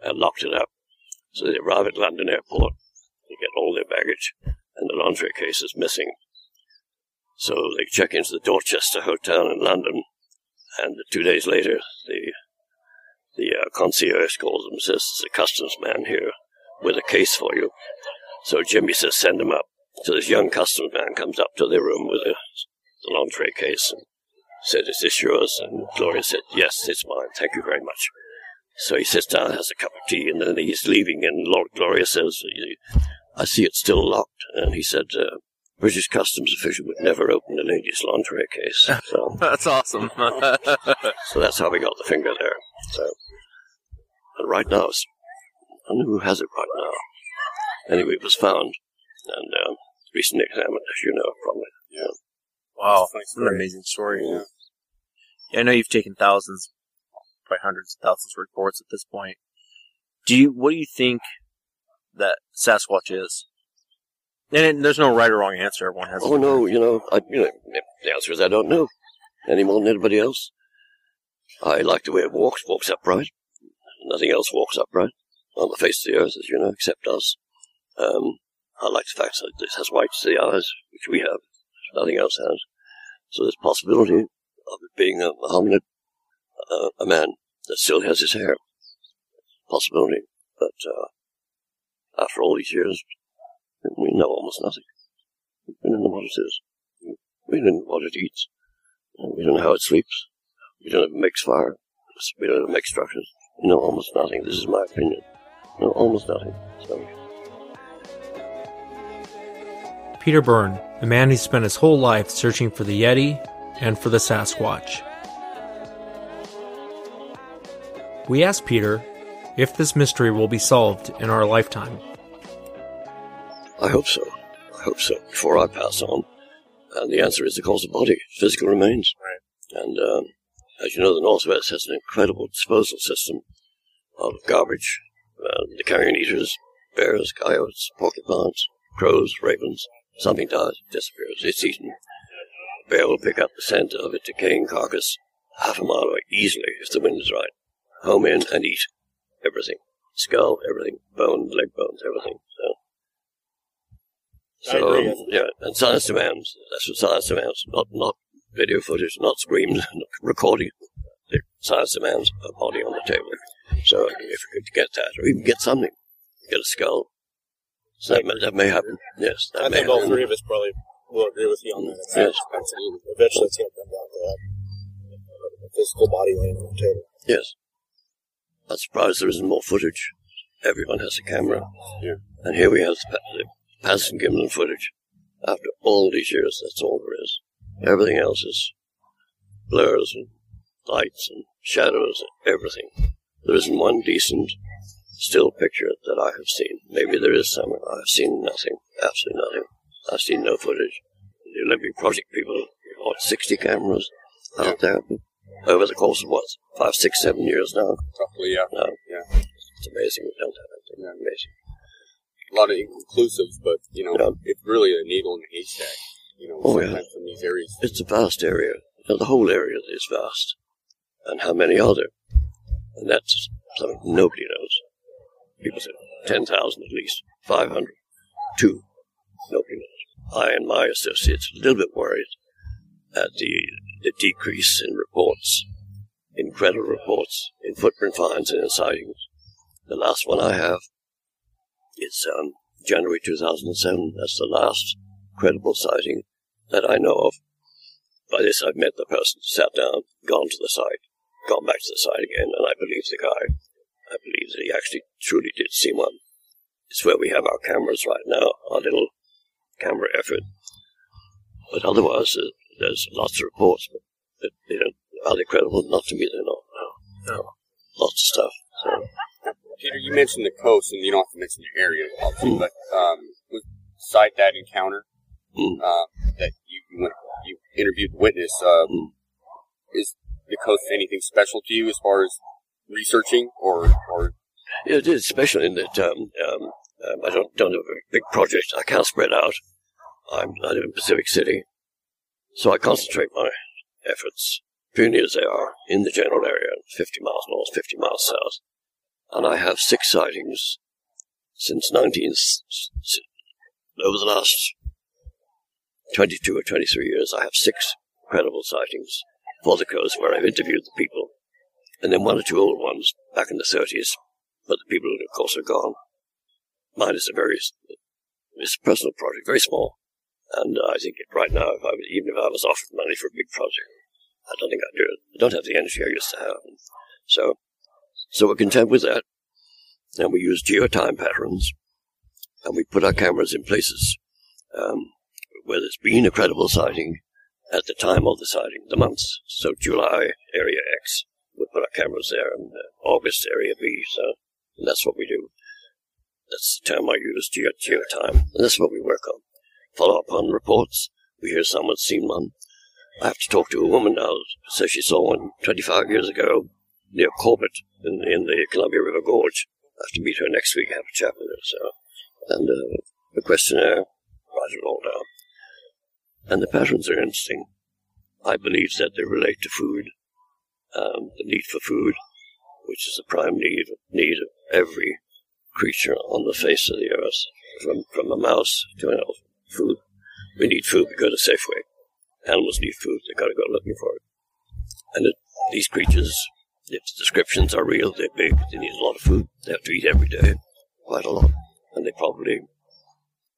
and locked it up. So they arrive at London airport, they get all their baggage, and the lingerie case is missing. So they check into the Dorchester Hotel in London, and two days later, the the uh, concierge calls them and says, There's a customs man here with a case for you. So Jimmy says, Send him up. So this young customs man comes up to their room with a, the lingerie case and said, Is this yours? And Gloria said, Yes, it's mine. Thank you very much. So he sits down, has a cup of tea, and then he's leaving. And Lord Gloria says, I see it's still locked. And he said, uh, British customs official would never open a lady's lingerie case. So, That's awesome. so that's how we got the finger there. So, and right now, I don't know who has it right now. Anyway, it was found and um, recently examined, as you know, probably. Yeah. wow, that's an amazing story. Yeah. Yeah, I know you've taken thousands, probably hundreds of thousands of reports at this point. Do you? What do you think that Sasquatch is? And there's no right or wrong answer. Everyone has. Oh no, you know, I, you know, the answer is I don't know any more than anybody else. I like the way it walks, walks upright. Nothing else walks upright on the face of the earth, as you know, except us. Um, I like the fact that it has white to the eyes, which we have. Nothing else has. So there's possibility of it being a, hominid, uh, a man that still has his hair. Possibility, but uh, after all these years, we know almost nothing. We don't know what it is. We don't know what it eats. We don't know how it sleeps. We don't know if it makes fire. We don't know if it makes structures. We know almost nothing. This is my opinion. Know almost nothing. So. Peter Byrne, a man who spent his whole life searching for the Yeti and for the Sasquatch. We asked Peter if this mystery will be solved in our lifetime. I hope so. I hope so. Before I pass on, and the answer is the cause of body, physical remains. Right. And um, as you know, the Northwest has an incredible disposal system of garbage. Uh, the carrion eaters, bears, coyotes, porcupines, crows, ravens. Something dies, disappears. It's eaten. Bear will pick up the scent of a decaying carcass half a mile away easily if the wind is right. Home in and eat everything. Skull, everything. Bone, leg bones, everything. So, so um, yeah, and science demands. That's what science demands. Not not video footage, not screams, not recording. The Science demands a body on the table. So if we could get that, or even get something, get a skull. So that, may, that may happen. Yes, that I may think all three of us probably will agree with you on that. It's Yes. absolutely. Eventually, it's going to come down to that. A physical body laying on the table. Yes. I'm surprised there isn't more footage. Everyone has a camera. Yeah. And here we have the, Pa- the Patterson Gimlin footage. After all these years, that's all there is. Everything else is blurs and lights and shadows and everything. There isn't one decent still picture that I have seen. Maybe there is some. I've seen nothing. Absolutely nothing. I've seen no footage. The Olympic Project people bought 60 cameras out there over the course of what, five, six, seven years now. Roughly, yeah. No. Yeah. It's amazing we don't have anything. Yeah. Amazing. A lot of inconclusives, but, you know, Yeah. it's really a needle in a haystack. You know, Oh, yeah. in these areas. It's a vast area. Now, the whole area is vast. And how many are there? And that's something nobody knows. People say 10,000 at least, 500, 2. Nobody knows. I and my associates are a little bit worried at the, the decrease in reports, in incredible reports in footprint finds and in sightings. The last one I have is um, January 2007. That's the last credible sighting that I know of. By this, I've met the person, sat down, gone to the site, gone back to the site again, and I believe the guy. I believe that he actually truly did see one. It's where we have our cameras right now, our little camera effort. But otherwise, uh, there's lots of reports, but, but they don't, are they credible? Not to me, they're not. No, no. Lots of stuff. So. Peter, you mentioned the coast, and you don't have to mention the area, obviously, but um, beside that encounter uh, that you went, you interviewed the witness, uh, is the coast anything special to you as far as researching or or it is special in that um, um, um, I don't don't have a big project. I can't spread out. I'm, I live in Pacific City, so I concentrate my efforts, puny as they are, in the general area, 50 miles north, 50 miles south. And I have six sightings since 19, s- s- over the last 22 or 23 years. I have six credible sightings for the coast where I've interviewed the people, and then one or two old ones back in the 30s, but the people, of course, are gone. Mine is a very, it's a personal project, very small. And I think right now, if I was, even if I was offered money for a big project, I don't think I'd do it. I don't have the energy I used to have. So, so we're content with that. And we use geotime patterns, and we put our cameras in places um, where there's been a credible sighting at the time of the sighting, the months. So July, area X, we put our cameras there, and uh, August, area B. So that's what we do. That's the term I use, geo- geotime. And that's what we work on. Follow up on reports. We hear someone's seen one. I have to talk to a woman now says she saw one 25 years ago near Corbett in, in the Columbia River Gorge. I have to meet her next week, have a chat with her. So, and uh, the questionnaire, write it all down. And the patterns are interesting. I believe that they relate to food, um, the need for food, which is a prime need need of every creature on the face of the earth, from from a mouse to an elephant. Food. We need food. We go to Safeway. Animals need food. They got to go looking for it. And it, these creatures, if the descriptions are real, they're big. They need a lot of food. They have to eat every day, quite a lot, and they probably,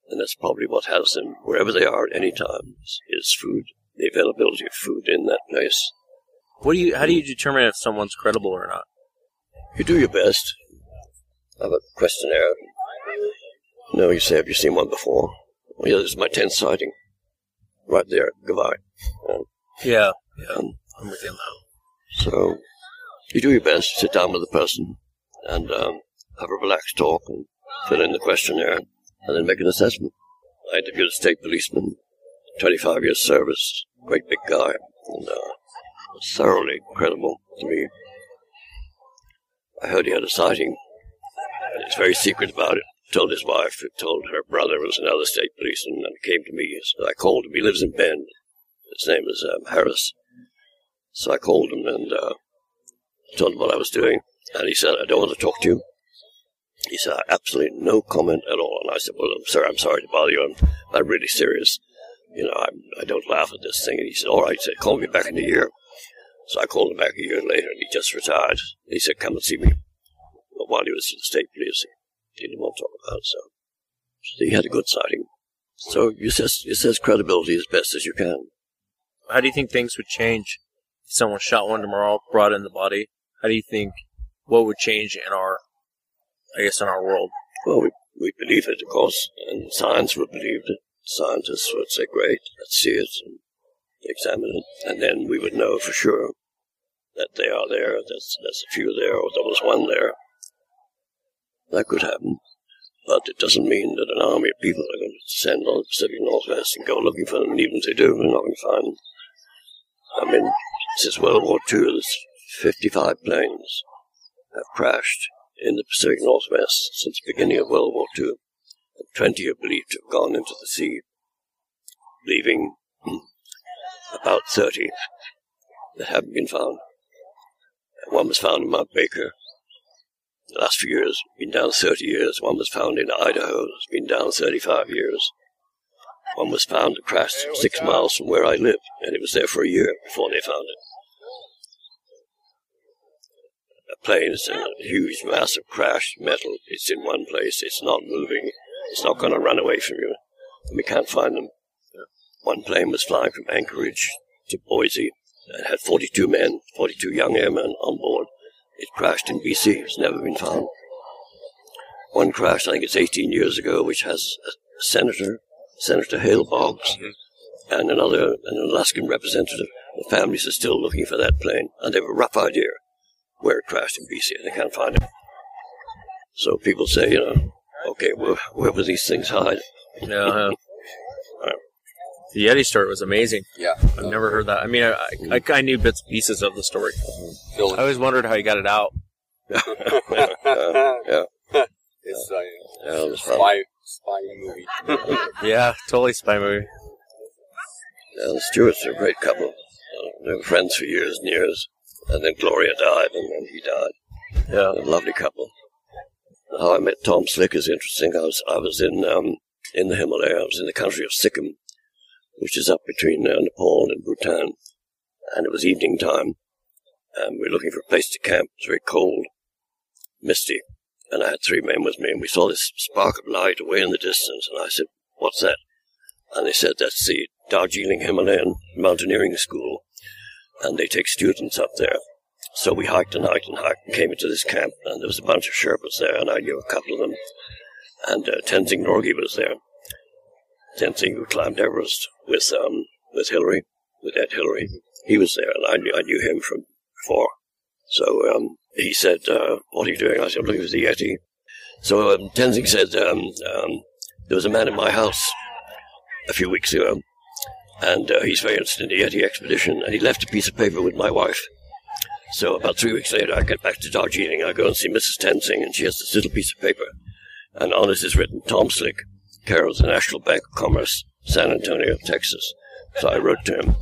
and that's probably what has them wherever they are at any time is food. The availability of food in that place. What do you? How do you determine if someone's credible or not? You do your best. I have a questionnaire. No, you say, have you seen one before? Well, yeah, this is my 10th sighting. Right there Gavai. Um, Yeah, yeah, um, I'm with you now. so, you do your best, sit down with the person, and um, have a relaxed talk, and fill in the questionnaire, and then make an assessment. I interviewed a state policeman, 25 years service, great big guy, and uh, was thoroughly credible to me. I heard he had a sighting. He's very secret about it. Told his wife, told her brother was another state policeman, and came to me. So I called him. He lives in Bend. His name is um, Harris. So I called him and uh, told him what I was doing. And he said, I don't want to talk to you. He said, absolutely no comment at all. And I said, well, I'm I'm sorry to bother you. I'm, I'm really serious. You know, I'm, I don't laugh at this thing. And he said, all right. He said, call me back in a year. So I called him back a year later, and he just retired. He said, come and see me. But while he was in the state police, he didn't want to talk about it. So, so he had a good sighting. So you assess, you assess credibility as best as you can. How do you think things would change if someone shot one tomorrow, brought in the body? How do you think what would change in our, I guess, in our world? Well, we, we believe it, of course, and science would believe it. Scientists would say, great, let's see it and examine it. And then we would know for sure that they are there, there's, there's a few there, or there was one there. That could happen. But it doesn't mean that an army of people are going to descend on the Pacific Northwest and go looking for them, and even if they do, they're not going to find them. I mean, since World War II, there's 55 planes have crashed in the Pacific Northwest since the beginning of World War II. And 20 are believed to have gone into the sea, leaving hmm, about 30 that haven't been found. One was found in Mount Baker. The last few years, been down 30 years. One was found in Idaho. It's been down 35 years. One was found crashed six miles from where I live, and it was there for a year before they found it. A plane is a huge, mass of crashed metal. It's in one place. It's not moving. It's not going to run away from you. And we can't find them. One plane was flying from Anchorage to Boise. It had 42 men, 42 young airmen on board. It crashed in BC. It's never been found. One crashed, I think it's 18 years ago, which has a senator, Senator Hale Boggs, mm-hmm. and another, an Alaskan representative. The families are still looking for that plane, and they have a rough idea where it crashed in BC, and they can't find it. So people say, you know, okay, where, where will these things hide? Yeah. The Yeti story was amazing. Yeah. I've never heard that. I mean, I, I, I knew bits and pieces of the story. I always wondered how he got it out. yeah, yeah. It's uh, Yeah, it was fun. spy spy movie. Yeah, totally spy movie. Yeah, the Stewarts are a great couple. They were friends for years and years. And then Gloria died, and then he died. Yeah. A lovely couple. How I met Tom Slick is interesting. I was I was in um, in the Himalaya. I was in the country of Sikkim, which is up between uh, Nepal and Bhutan. And it was evening time, and we were looking for a place to camp. It was very cold, misty, and I had three men with me, and we saw this spark of light away in the distance. And I said, "What's that?" And they said, "That's the Darjeeling Himalayan Mountaineering School, and they take students up there." So we hiked and hiked and hiked and came into this camp, and there was a bunch of Sherpas there, and I knew a couple of them. And uh, Tenzing Norgay was there. Tenzing, who climbed Everest with um, with Hillary, with Ed Hillary, he was there, and I knew, I knew him from before. So um, he said, uh, "What are you doing?" I said, "I'm looking for the Yeti." So um, Tenzing said, um, um, "There was a man in my house a few weeks ago, and uh, he's very interested in the Yeti expedition, and he left a piece of paper with my wife." So about three weeks later, I get back to Darjeeling. I go and see Mrs. Tenzing, and she has this little piece of paper, and on it is written Tom Slick, care of the National Bank of Commerce, San Antonio, Texas. So I wrote to him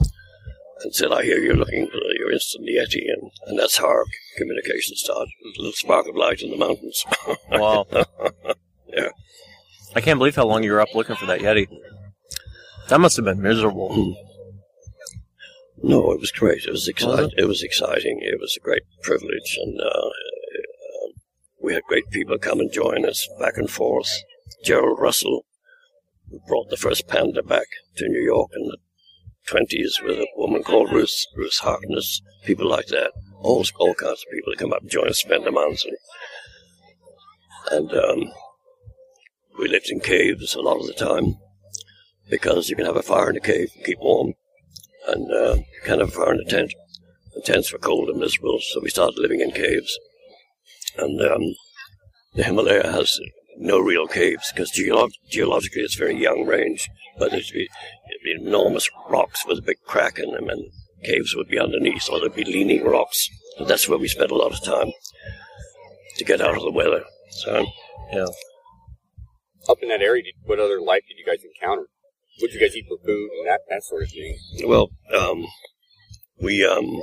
and said, I hear you're looking for your instant Yeti, and, and that's how our communication started. A little spark of light in the mountains. Wow. yeah. I can't believe how long you were up looking for that Yeti. That must have been miserable. No, it was great. It was Was exciting. it? was exciting. It was a great privilege, and uh, um, we had great people come and join us back and forth. Gerald Russell, who brought the first panda back to New York in the twenties with a woman called Ruth Ruth Harkness. People like that. All all kinds of people that come up and join us, spend a month, and, um, we lived in caves a lot of the time because you can have a fire in a cave and keep warm and uh, kind of fire in a tent. The tents were cold and miserable, so we started living in caves. And um, the Himalaya has no real caves because geolo- geologically it's a very young range, but it'd be, it'd be enormous rocks with a big crack in them, and caves would be underneath, or there'd be leaning rocks. And that's where we spent a lot of time to get out of the weather. So, yeah. Up in that area, did, what other life did you guys encounter? What did you guys eat for food and that, that sort of thing? Well, um, we um,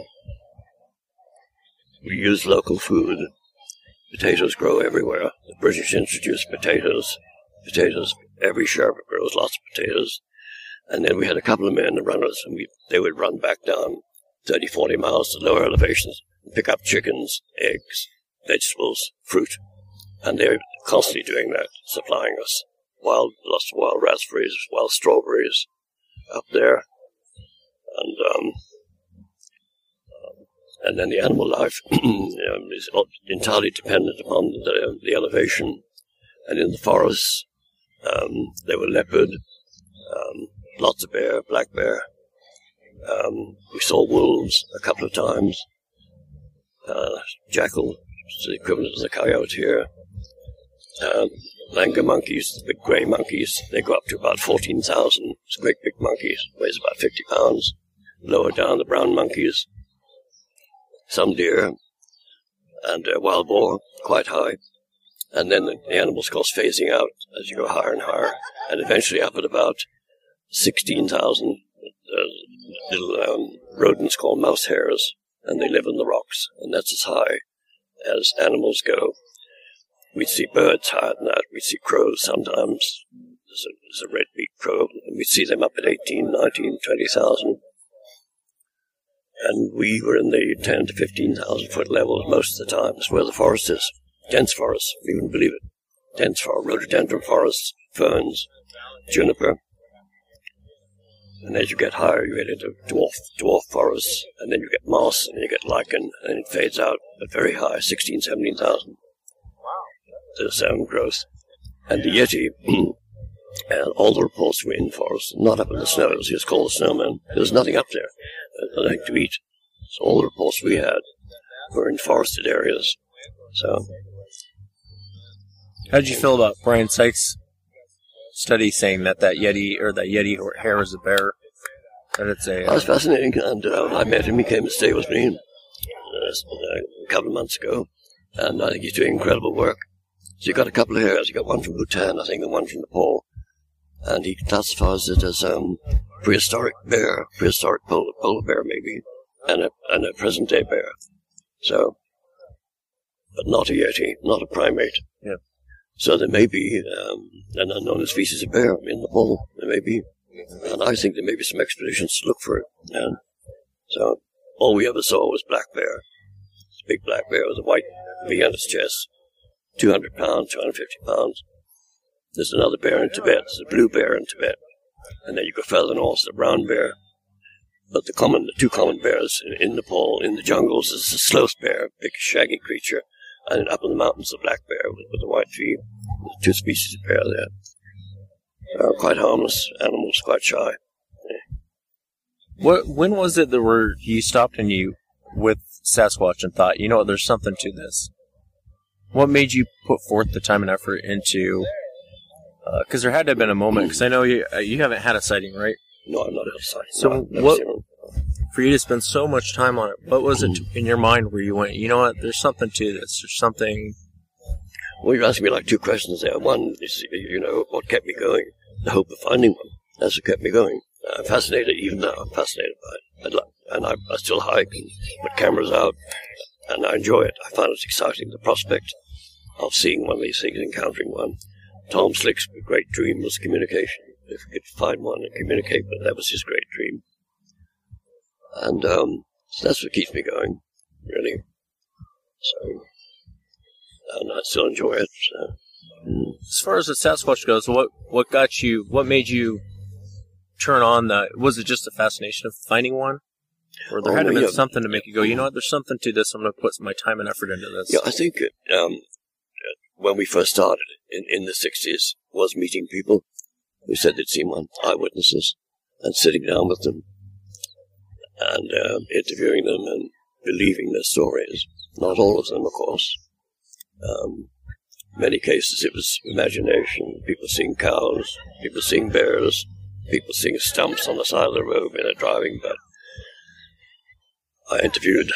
we use local food. Potatoes grow everywhere. The British introduced potatoes. Potatoes. Every Sherpa grows lots of potatoes. And then we had a couple of men, the runners, and we they would run back down 30, 40 miles to lower elevations and pick up chickens, eggs, vegetables, fruit. And they're constantly doing that, supplying us wild, lots of wild raspberries, wild strawberries up there. And, um, and then the animal life um, is entirely dependent upon the, the elevation. And in the forests, um, there were leopard, um, lots of bear, black bear. Um, we saw wolves a couple of times. Uh, jackal, the equivalent of the coyote here. Um, Langur monkeys, the big grey monkeys, they go up to about 14,000. It's great big monkeys, weighs about 50 pounds. Lower down, the brown monkeys, some deer, and uh, wild boar, quite high. And then the, the animals, of course, phasing out as you go higher and higher, and eventually up at about 16,000 uh, little um, rodents called mouse hares, and they live in the rocks, and that's as high as animals go. We'd see birds higher than that. We'd see crows sometimes. There's a, there's a red-beaked crow, and we'd see them up at 18, 19, 20,000. And we were in the 10 to 15,000 foot levels most of the time. That's where the forest is. Dense forest, you wouldn't believe it. Dense forest, rhododendron forests, ferns, juniper. And as you get higher, you get into dwarf dwarf forests, and then you get moss, and you get lichen, and it fades out at very high, 16, 17,000. The sound growth. And the Yeti, and all the reports were in forest, not up in the snows. He was called the snowman. There was nothing up there, uh, nothing to eat. So all the reports we had were in forested areas. So How did you feel about Brian Sykes' study saying that that Yeti or that Yeti hair is a bear? That it's a. That was fascinating, and uh, I met him. He came to stay with me uh, a couple of months ago, and I think he's doing incredible work. So you got a couple of hairs. You got one from Bhutan, I think, and one from Nepal, and he classifies it as um, prehistoric bear, prehistoric polar, polar bear maybe, and a and a present day bear. So, but not a yeti, not a primate. Yeah. So there may be um, an unknown species of bear in Nepal. There may be, and I think there may be some expeditions to look for it. And so all we ever saw was black bear. this big black bear with a white V on its chest, 200 pounds, 250 pounds. There's another bear in Tibet. There's a blue bear in Tibet. And then you go further north, the brown bear. But the common, the two common bears in, in Nepal, in the jungles, is the sloth bear, a big shaggy creature, and up in the mountains, the black bear with, with the white feet. There's two species of bear there. Uh, quite harmless animals, quite shy. What? When was it that were you stopped and you with Sasquatch and thought, you know there's something to this? What made you put forth the time and effort into? Because there had to have been a moment. Because I know you uh, you haven't had a sighting, right? No, I'm not outside. So No, I've never what? seen one. For you to spend so much time on it, what was it in your mind where you went, you know what, there's something to this. There's something. Well, you're asking me like two questions there. One is, you know, what kept me going? The hope of finding one. That's what kept me going. I'm fascinated, even now, I'm fascinated by it. I'd like, and I, I still hike and put cameras out, and I enjoy it. I find it exciting, the prospect of seeing one of these things, encountering one. Tom Slick's great dream was communication. If he could find one and communicate, but that was his great dream. And um, so that's what keeps me going, really. So, and I still enjoy it. So. As far as the Sasquatch goes, what what got you? What made you turn on the? Was it just the fascination of finding one, or there Oh, had to have been something to make you go, you know what? There's something to this. I'm going to put my time and effort into this. Yeah, I think um, uh, when we first started in, in the 60s was meeting people who said they'd seen one, eyewitnesses, and sitting down with them and um, interviewing them and believing their stories. Not all of them, of course. Um, many cases it was imagination, people seeing cows, people seeing bears, people seeing stumps on the side of the road when they're driving, but I interviewed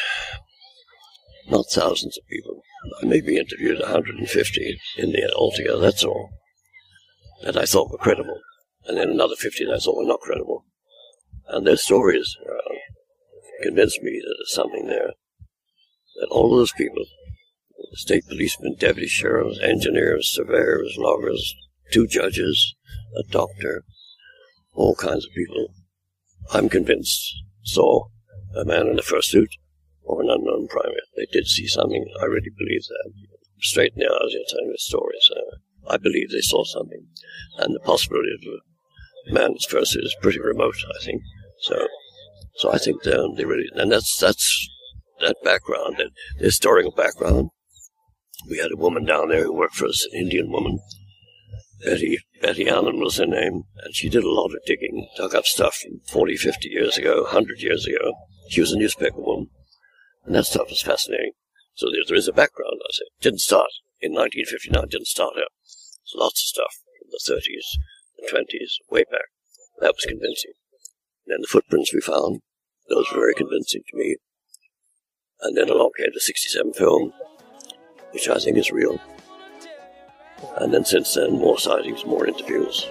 not thousands of people. I maybe interviewed 150 in the altogether, that's all, that I thought were credible. And then another 50 that I thought were not credible. And their stories uh, convinced me that there's something there. That all those people, state policemen, deputy sheriffs, engineers, surveyors, loggers, two judges, a doctor, all kinds of people, I'm convinced saw a man in a fursuit or an unknown primate. They did see something. I really believe that. Straight now, as you're telling the story, so I believe they saw something. And the possibility of a man's fursuit is pretty remote, I think. So, so I think they, they really, and that's, that's that background, that the historical background. We had a woman down there who worked for us, an Indian woman. Betty, Betty Allen was her name, and she did a lot of digging, dug up stuff from 40, 50 years ago, 100 years ago. She was a newspaper woman. And that stuff is fascinating. So there, there is a background, I say. Didn't start in 1959, didn't start here. There's lots of stuff from the 30s, the 20s, way back. That was convincing. And then the footprints we found, those were very convincing to me. And then along came the 67 film, which I think is real. And then since then, more sightings, more interviews.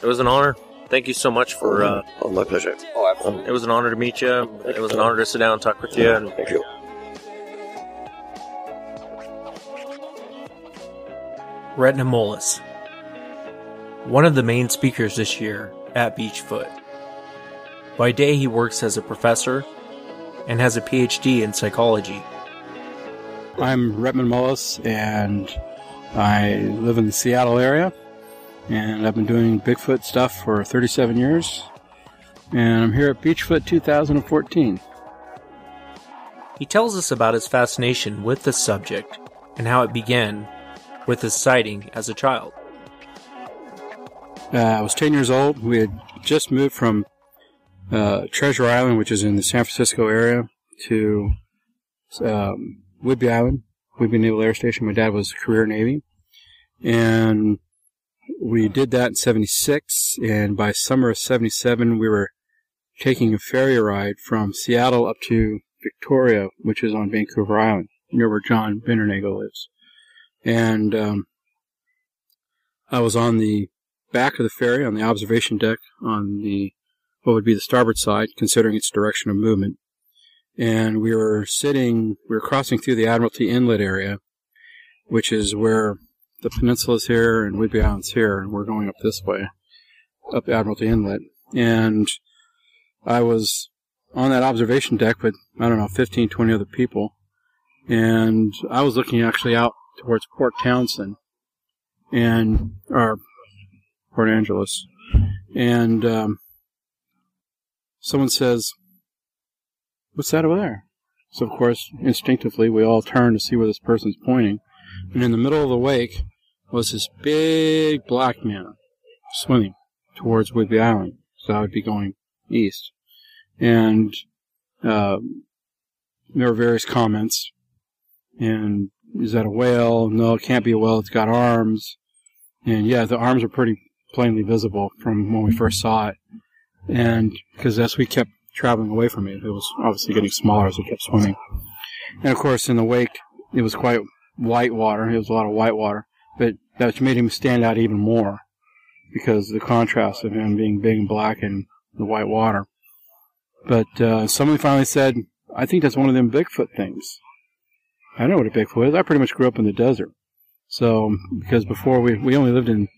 It was an honor. Thank you so much for. Uh, oh, my pleasure. Oh, absolutely. it was an honor to meet you. It was an honor to sit down and talk with you. And Thank you. Rhettman Mullis, one of the main speakers this year at Beachfoot. By day, he works as a professor and has a PhD in psychology. I'm Rhettman Mullis, and I live in the Seattle area. And I've been doing Bigfoot stuff for 37 years. And I'm here at Beachfoot 2014. He tells us about his fascination with the subject and how it began with his sighting as a child. Uh, I was 10 years old. We had just moved from uh, Treasure Island, which is in the San Francisco area, to um, Whidbey Island, Whidbey Naval Air Station. My dad was a career Navy. And we did that in 76. And by summer of 77, we were taking a ferry ride from Seattle up to Victoria, which is on Vancouver Island, near where John Bindernagel lives. And um, I was on the back of the ferry on the observation deck on the what would be the starboard side, considering its direction of movement. And we were sitting, we were crossing through the Admiralty Inlet area, which is where the peninsula's here and Whidbey Island's here, and we're going up this way, up Admiralty Inlet. And I was on that observation deck with, I don't know, 15, 20 other people. And I was looking actually out towards Port Townsend and, or Port Angeles. And, um, someone says, what's that over there? So of course, instinctively, we all turn to see where this person's pointing. And in the middle of the wake was this big black man swimming towards Whidbey Island. So I would be going east. And uh, there were various comments. And is that a whale? No, it can't be a whale. It's got arms. And yeah, the arms are pretty plainly visible from when we first saw it. And because as we kept traveling away from it, it was obviously getting smaller as we kept swimming. And of course, in the wake, it was quite white water. It was a lot of white water, but that made him stand out even more because the contrast of him being big and black and the white water. But uh, somebody finally said, I think that's one of them Bigfoot things. I know what a Bigfoot is. I pretty much grew up in the desert. So, because before we, we only lived in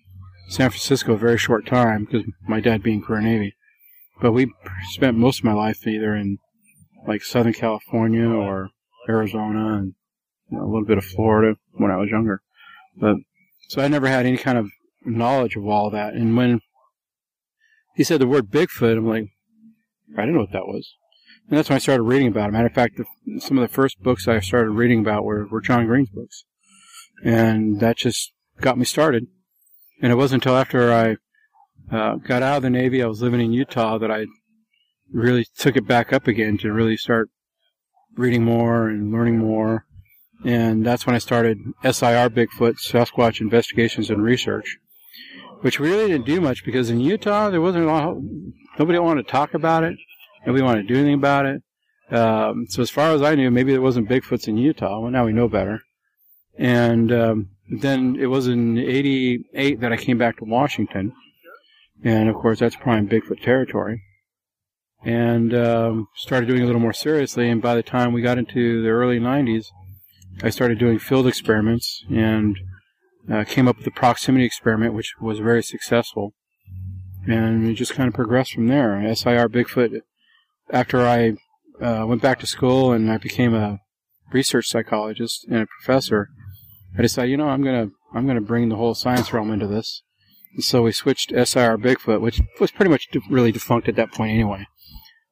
San Francisco a very short time, because my dad being career Navy. But we spent most of my life either in like Southern California or Arizona and you know, a little bit of Florida when I was younger. But, so I never had any kind of knowledge of all that. And when he said the word Bigfoot, I'm like, I didn't know what that was. And that's when I started reading about it. Matter of fact, the, some of the first books I started reading about were, were John Green's books. And that just got me started. And it wasn't until after I uh, got out of the Navy, I was living in Utah, that I really took it back up again to really start reading more and learning more. And that's when I started SIR Bigfoot, Sasquatch Investigations and Research, which really didn't do much because in Utah, there wasn't a lot, nobody wanted to talk about it. Nobody wanted to do anything about it. Um, so as far as I knew, maybe there wasn't Bigfoots in Utah. Well, now we know better. And um, then it was in '88 that I came back to Washington, and of course that's prime Bigfoot territory. And um, started doing a little more seriously. And by the time we got into the early '90s, I started doing field experiments and uh, came up with the proximity experiment, which was very successful. And it just kind of progressed from there. SIR Bigfoot. After I uh, went back to school and I became a research psychologist and a professor, I decided, you know, I'm gonna I'm gonna bring the whole science realm into this. And so we switched SIR Bigfoot, which was pretty much really defunct at that point anyway,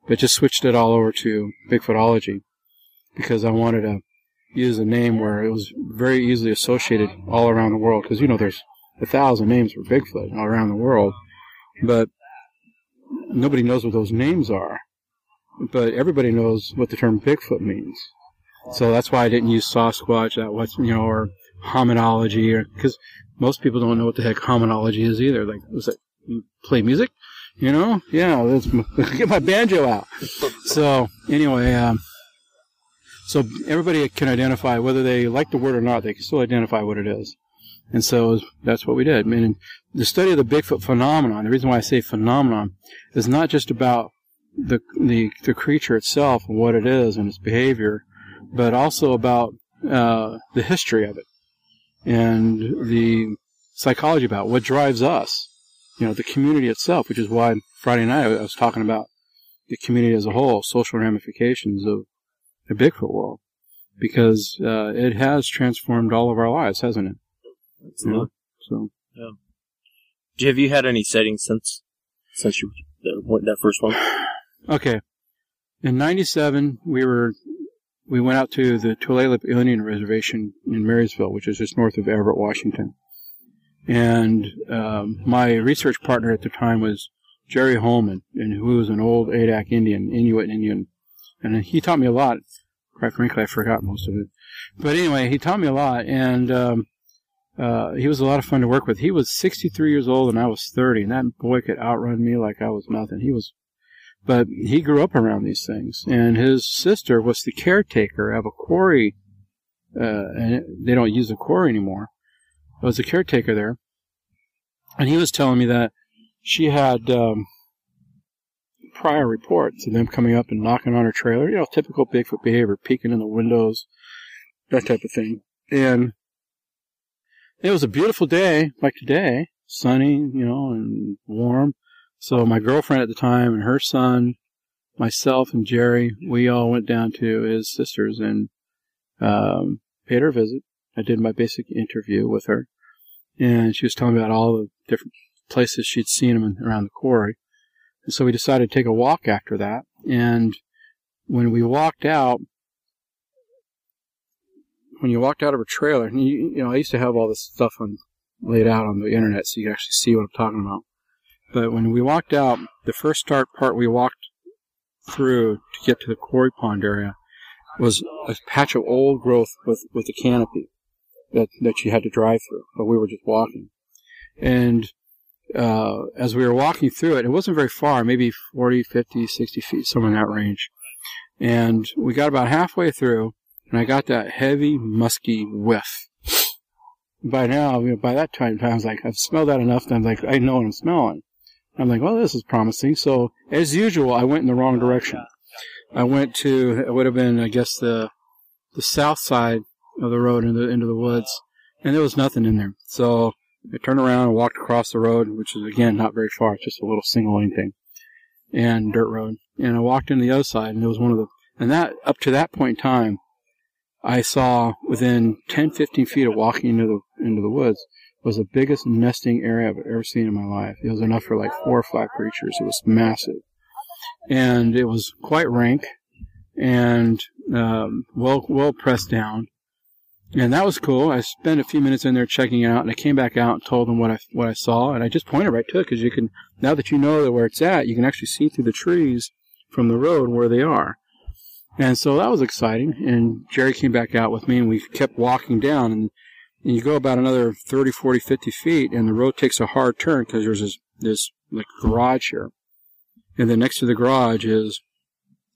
but just switched it all over to Bigfootology because I wanted to use a name where it was very easily associated all around the world. Because you know, there's a thousand names for Bigfoot all around the world, but nobody knows what those names are. But everybody knows what the term Bigfoot means. So that's why I didn't use Sasquatch, that was, you know, or hominology, or because most people don't know what the heck hominology is either. Like, was it you play music? You know? Yeah, let's get my banjo out. so anyway, um, so everybody can identify whether they like the word or not. They can still identify what it is, and so that's what we did. I mean, the study of the Bigfoot phenomenon. The reason why I say phenomenon is not just about the the the creature itself and what it is and its behavior, but also about uh, the history of it and the psychology about it, what drives us. You know, the community itself, which is why Friday night I was talking about the community as a whole, social ramifications of the Bigfoot world, because uh, it has transformed all of our lives, hasn't it? Absolutely. So. Yeah. Have you had any sightings since since you that, that first one? Okay. In '97, we were we went out to the Tulalip Indian Reservation in Marysville, which is just north of Everett, Washington. And um, my research partner at the time was Jerry Holman, and who was an old Adak Indian, Inuit Indian, and he taught me a lot. Quite frankly, I forgot most of it. But anyway, he taught me a lot, and um, uh, he was a lot of fun to work with. He was 63 years old, and I was 30, and that boy could outrun me like I was nothing. He was but he grew up around these things, and his sister was the caretaker of a quarry, uh, and they don't use the quarry anymore. It was a caretaker there, and he was telling me that she had um, prior reports of them coming up and knocking on her trailer. You know, typical Bigfoot behavior, peeking in the windows, that type of thing. And it was a beautiful day, like today, sunny, you know, and warm. So my girlfriend at the time and her son, myself and Jerry, we all went down to his sister's and um, paid her a visit. I did my basic interview with her, and she was telling me about all the different places she'd seen him around the quarry. And so we decided to take a walk after that. And when we walked out, when you walked out of a trailer, you, you know, I used to have all this stuff on laid out on the internet so you can actually see what I'm talking about. But when we walked out, the first start part we walked through to get to the quarry pond area was a patch of old growth with, with a canopy that, that you had to drive through, but we were just walking. And uh, as we were walking through it, it wasn't very far, maybe 40, 50, 60 feet, somewhere in that range. And we got about halfway through, and I got that heavy, musky whiff. By now, you know, by that time, I was like, I've smelled that enough I'm like, I know what I'm smelling. I'm like, well, this is promising. So, as usual, I went in the wrong direction. I went to, it would have been, I guess, the, the south side of the road into, into the woods, and there was nothing in there. So, I turned around and walked across the road, which is, again, not very far. It's just a little single lane thing. And dirt road. And I walked in the other side, and it was one of the, and that, up to that point in time, I saw within 10, 15 feet of walking into the, into the woods, was the biggest nesting area I've ever seen in my life. It was enough for like four or five creatures. It was massive. And it was quite rank and um, well well pressed down. And that was cool. I spent a few minutes in there checking it out, and I came back out and told them what I what I saw, and I just pointed right to it because you can now that you know where it's at, you can actually see through the trees from the road where they are. And so that was exciting. And Jerry came back out with me, and we kept walking down, and and you go about another 30, 40, 50 feet, and the road takes a hard turn because there's this, this like garage here. And then next to the garage is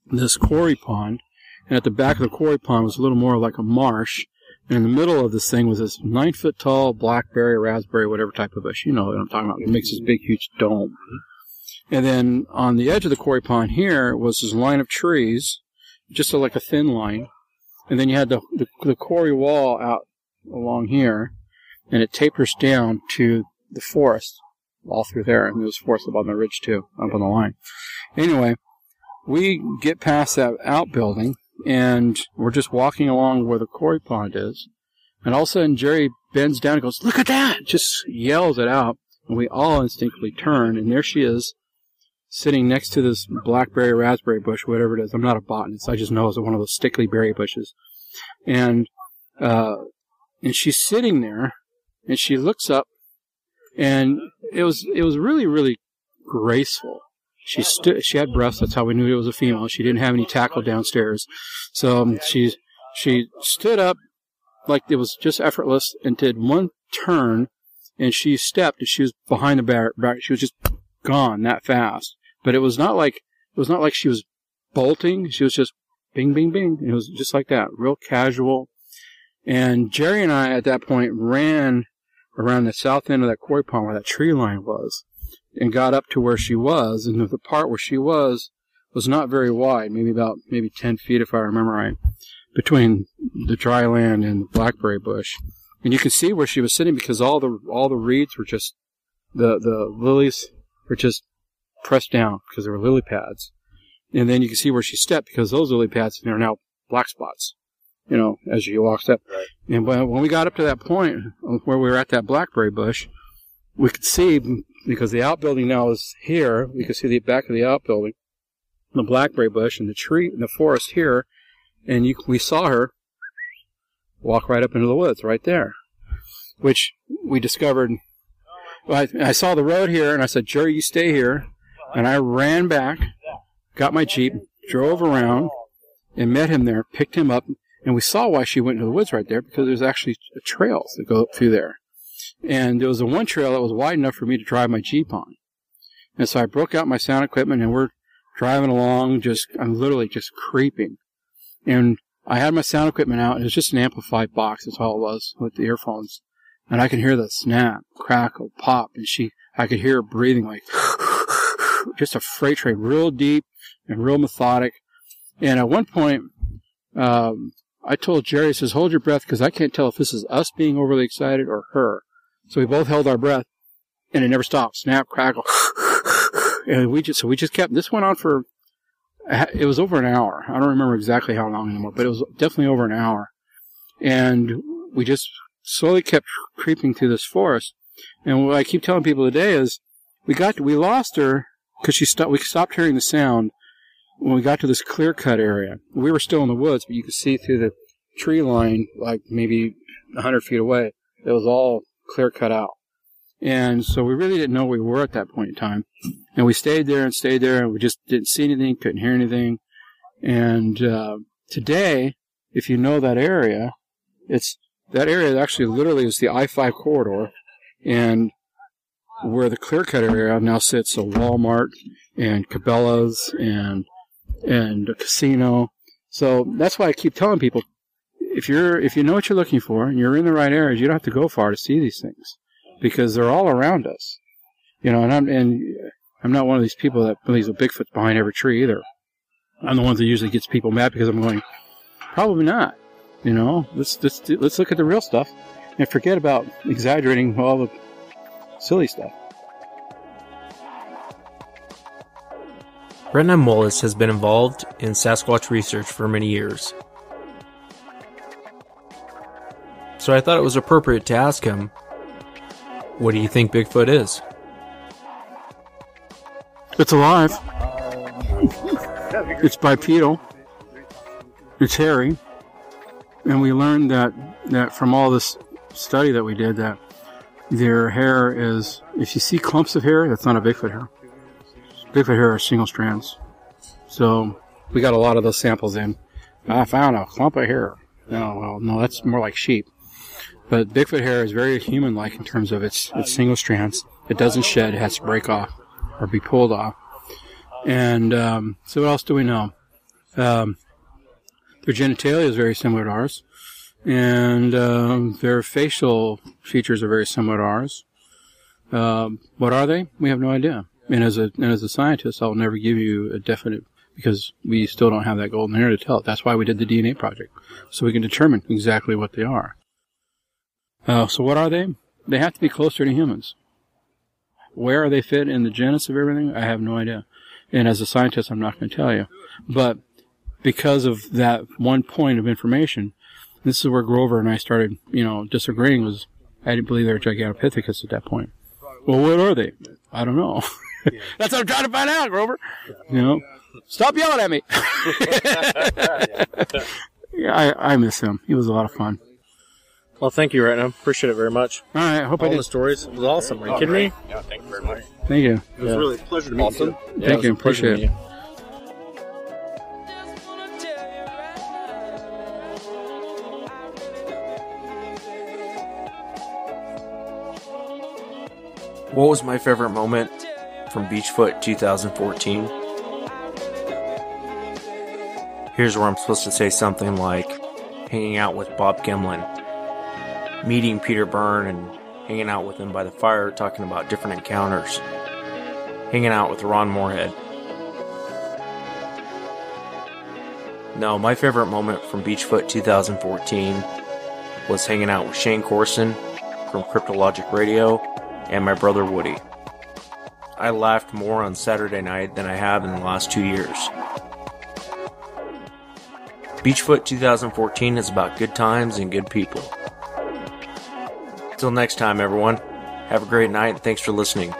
this quarry pond. And at the back of the quarry pond was a little more like a marsh. In the middle of this thing was this nine foot tall blackberry, raspberry, whatever type of bush. You know what I'm talking about. It makes this big, huge dome. And then on the edge of the quarry pond here was this line of trees, just like a thin line. And then you had the, the, the quarry wall out along here, and it tapers down to the forest all through there, and there's forest up on the ridge too, up on the line. Anyway, we get past that outbuilding, and we're just walking along where the quarry pond is, and all of a sudden Jerry bends down and goes, "Look at that!" Just yells it out, and we all instinctively turn, and there she is, sitting next to this blackberry raspberry bush, whatever it is. I'm not a botanist. I just know it's one of those stickly berry bushes, and uh, and she's sitting there and she looks up and it was it was really really graceful she stood she had breasts. That's how we knew it was a female. She didn't have any tackle downstairs. So um, she she stood up like it was just effortless and did one turn and she stepped and she was behind the bar, bar she was just gone that fast. But it was not like it was not like she was bolting. She was just bing bing bing. It was just like that real casual. And Jerry and I at that point ran around the south end of that quarry pond where that tree line was and got up to where she was. And the part where she was was not very wide, maybe about maybe 10 feet if I remember right, between the dry land and the blackberry bush. And you could see where she was sitting because all the all the reeds were just the the lilies were just pressed down because they were lily pads. And then you can see where she stepped because those lily pads are now black spots you know, as she walked up. Right. And when we got up to that point where we were at that blackberry bush, we could see because the outbuilding now is here. We could see the back of the outbuilding, the blackberry bush, and the tree and the forest here. And you, we saw her walk right up into the woods right there, which we discovered. I, I saw the road here, and I said, "Jerry, you stay here." And I ran back, got my jeep, drove around, and met him there. Picked him up, and we saw why she went into the woods right there because there's actually trails that go up through there. And there was a one trail that was wide enough for me to drive my Jeep on. And so I broke out my sound equipment and we're driving along, just, I'm literally just creeping. And I had my sound equipment out. and It was just an amplified box. That's all it was with the earphones. And I could hear the snap, crackle, pop. And she, I could hear her breathing like, just a freight train, real deep and real methodic. And at one point, um, I told Jerry, he says, hold your breath because I can't tell if this is us being overly excited or her. So we both held our breath and it never stopped. Snap, crackle. and we just, so we just kept, this went on for, it was over an hour. I don't remember exactly how long anymore, but it was definitely over an hour. And we just slowly kept creeping through this forest. And what I keep telling people today is we got, we lost her because she stopped, we stopped hearing the sound when we got to this clear cut area. We were still in the woods, but you could see through the tree line, like maybe a hundred feet away. It was all clear cut out. And so we really didn't know where we were at that point in time. And we stayed there and stayed there and we just didn't see anything, couldn't hear anything. And, uh, today, if you know that area, it's, that area actually literally is the I-5 corridor. And where the clear cut area now sits a Walmart and Cabela's and, and a casino. So that's why I keep telling people, if you're if you know what you're looking for and you're in the right areas, you don't have to go far to see these things because they're all around us. You know, and I'm and I'm not one of these people that believes a Bigfoot's behind every tree either. I'm the one that usually gets people mad because I'm going, probably not. You know, let's let's let's look at the real stuff and forget about exaggerating all the silly stuff. Rhettman Mullis has been involved in Sasquatch research for many years. So I thought it was appropriate to ask him, what do you think Bigfoot is? It's alive. It's bipedal. It's hairy. And we learned that, that from all this study that we did that their hair is, if you see clumps of hair, that's not a Bigfoot hair. Bigfoot hair are single strands. So we got a lot of those samples in. I found a clump of hair. No, well, no, that's more like sheep. But Bigfoot hair is very human-like in terms of its, its single strands. It doesn't shed; it has to break off or be pulled off. And um, so, what else do we know? Um, their genitalia is very similar to ours, and um, their facial features are very similar to ours. Um, what are they? We have no idea. And as a and as a scientist, I'll never give you a definite because we still don't have that golden hair to tell it. That's why we did the DNA project, so we can determine exactly what they are. Uh, so what are they? They have to be closer to humans. Where are they fit in the genus of everything? I have no idea. And as a scientist, I'm not going to tell you. But because of that one point of information, this is where Grover and I started, you know, disagreeing was I didn't believe they were Gigantopithecus at that point. Well, what are they? I don't know. That's what I'm trying to find out, Grover. You know, stop yelling at me. yeah, I, I miss him. He was a lot of fun. Well, thank you, right now. Appreciate it very much. All right, I hope All I did. the stories. It was awesome. Are you oh, kidding me? Yeah, thank you very much. Thank you. It was Yeah. really a pleasure to meet Awesome. you. Yeah, Thank it you. was a pleasure Appreciate it. meeting you. What was my favorite moment from Beachfoot 2014? Here's where I'm supposed to say something like hanging out with Bob Gimlin, meeting Peter Byrne and hanging out with him by the fire talking about different encounters, hanging out with Ron Morehead. No, my favorite moment from Beachfoot 2014 was hanging out with Shane Corson from Cryptologic Radio and my brother Woody. I laughed more on Saturday night than I have in the last two years. Beachfoot 2014 is about good times and good people. Till next time, everyone, have a great night and thanks for listening.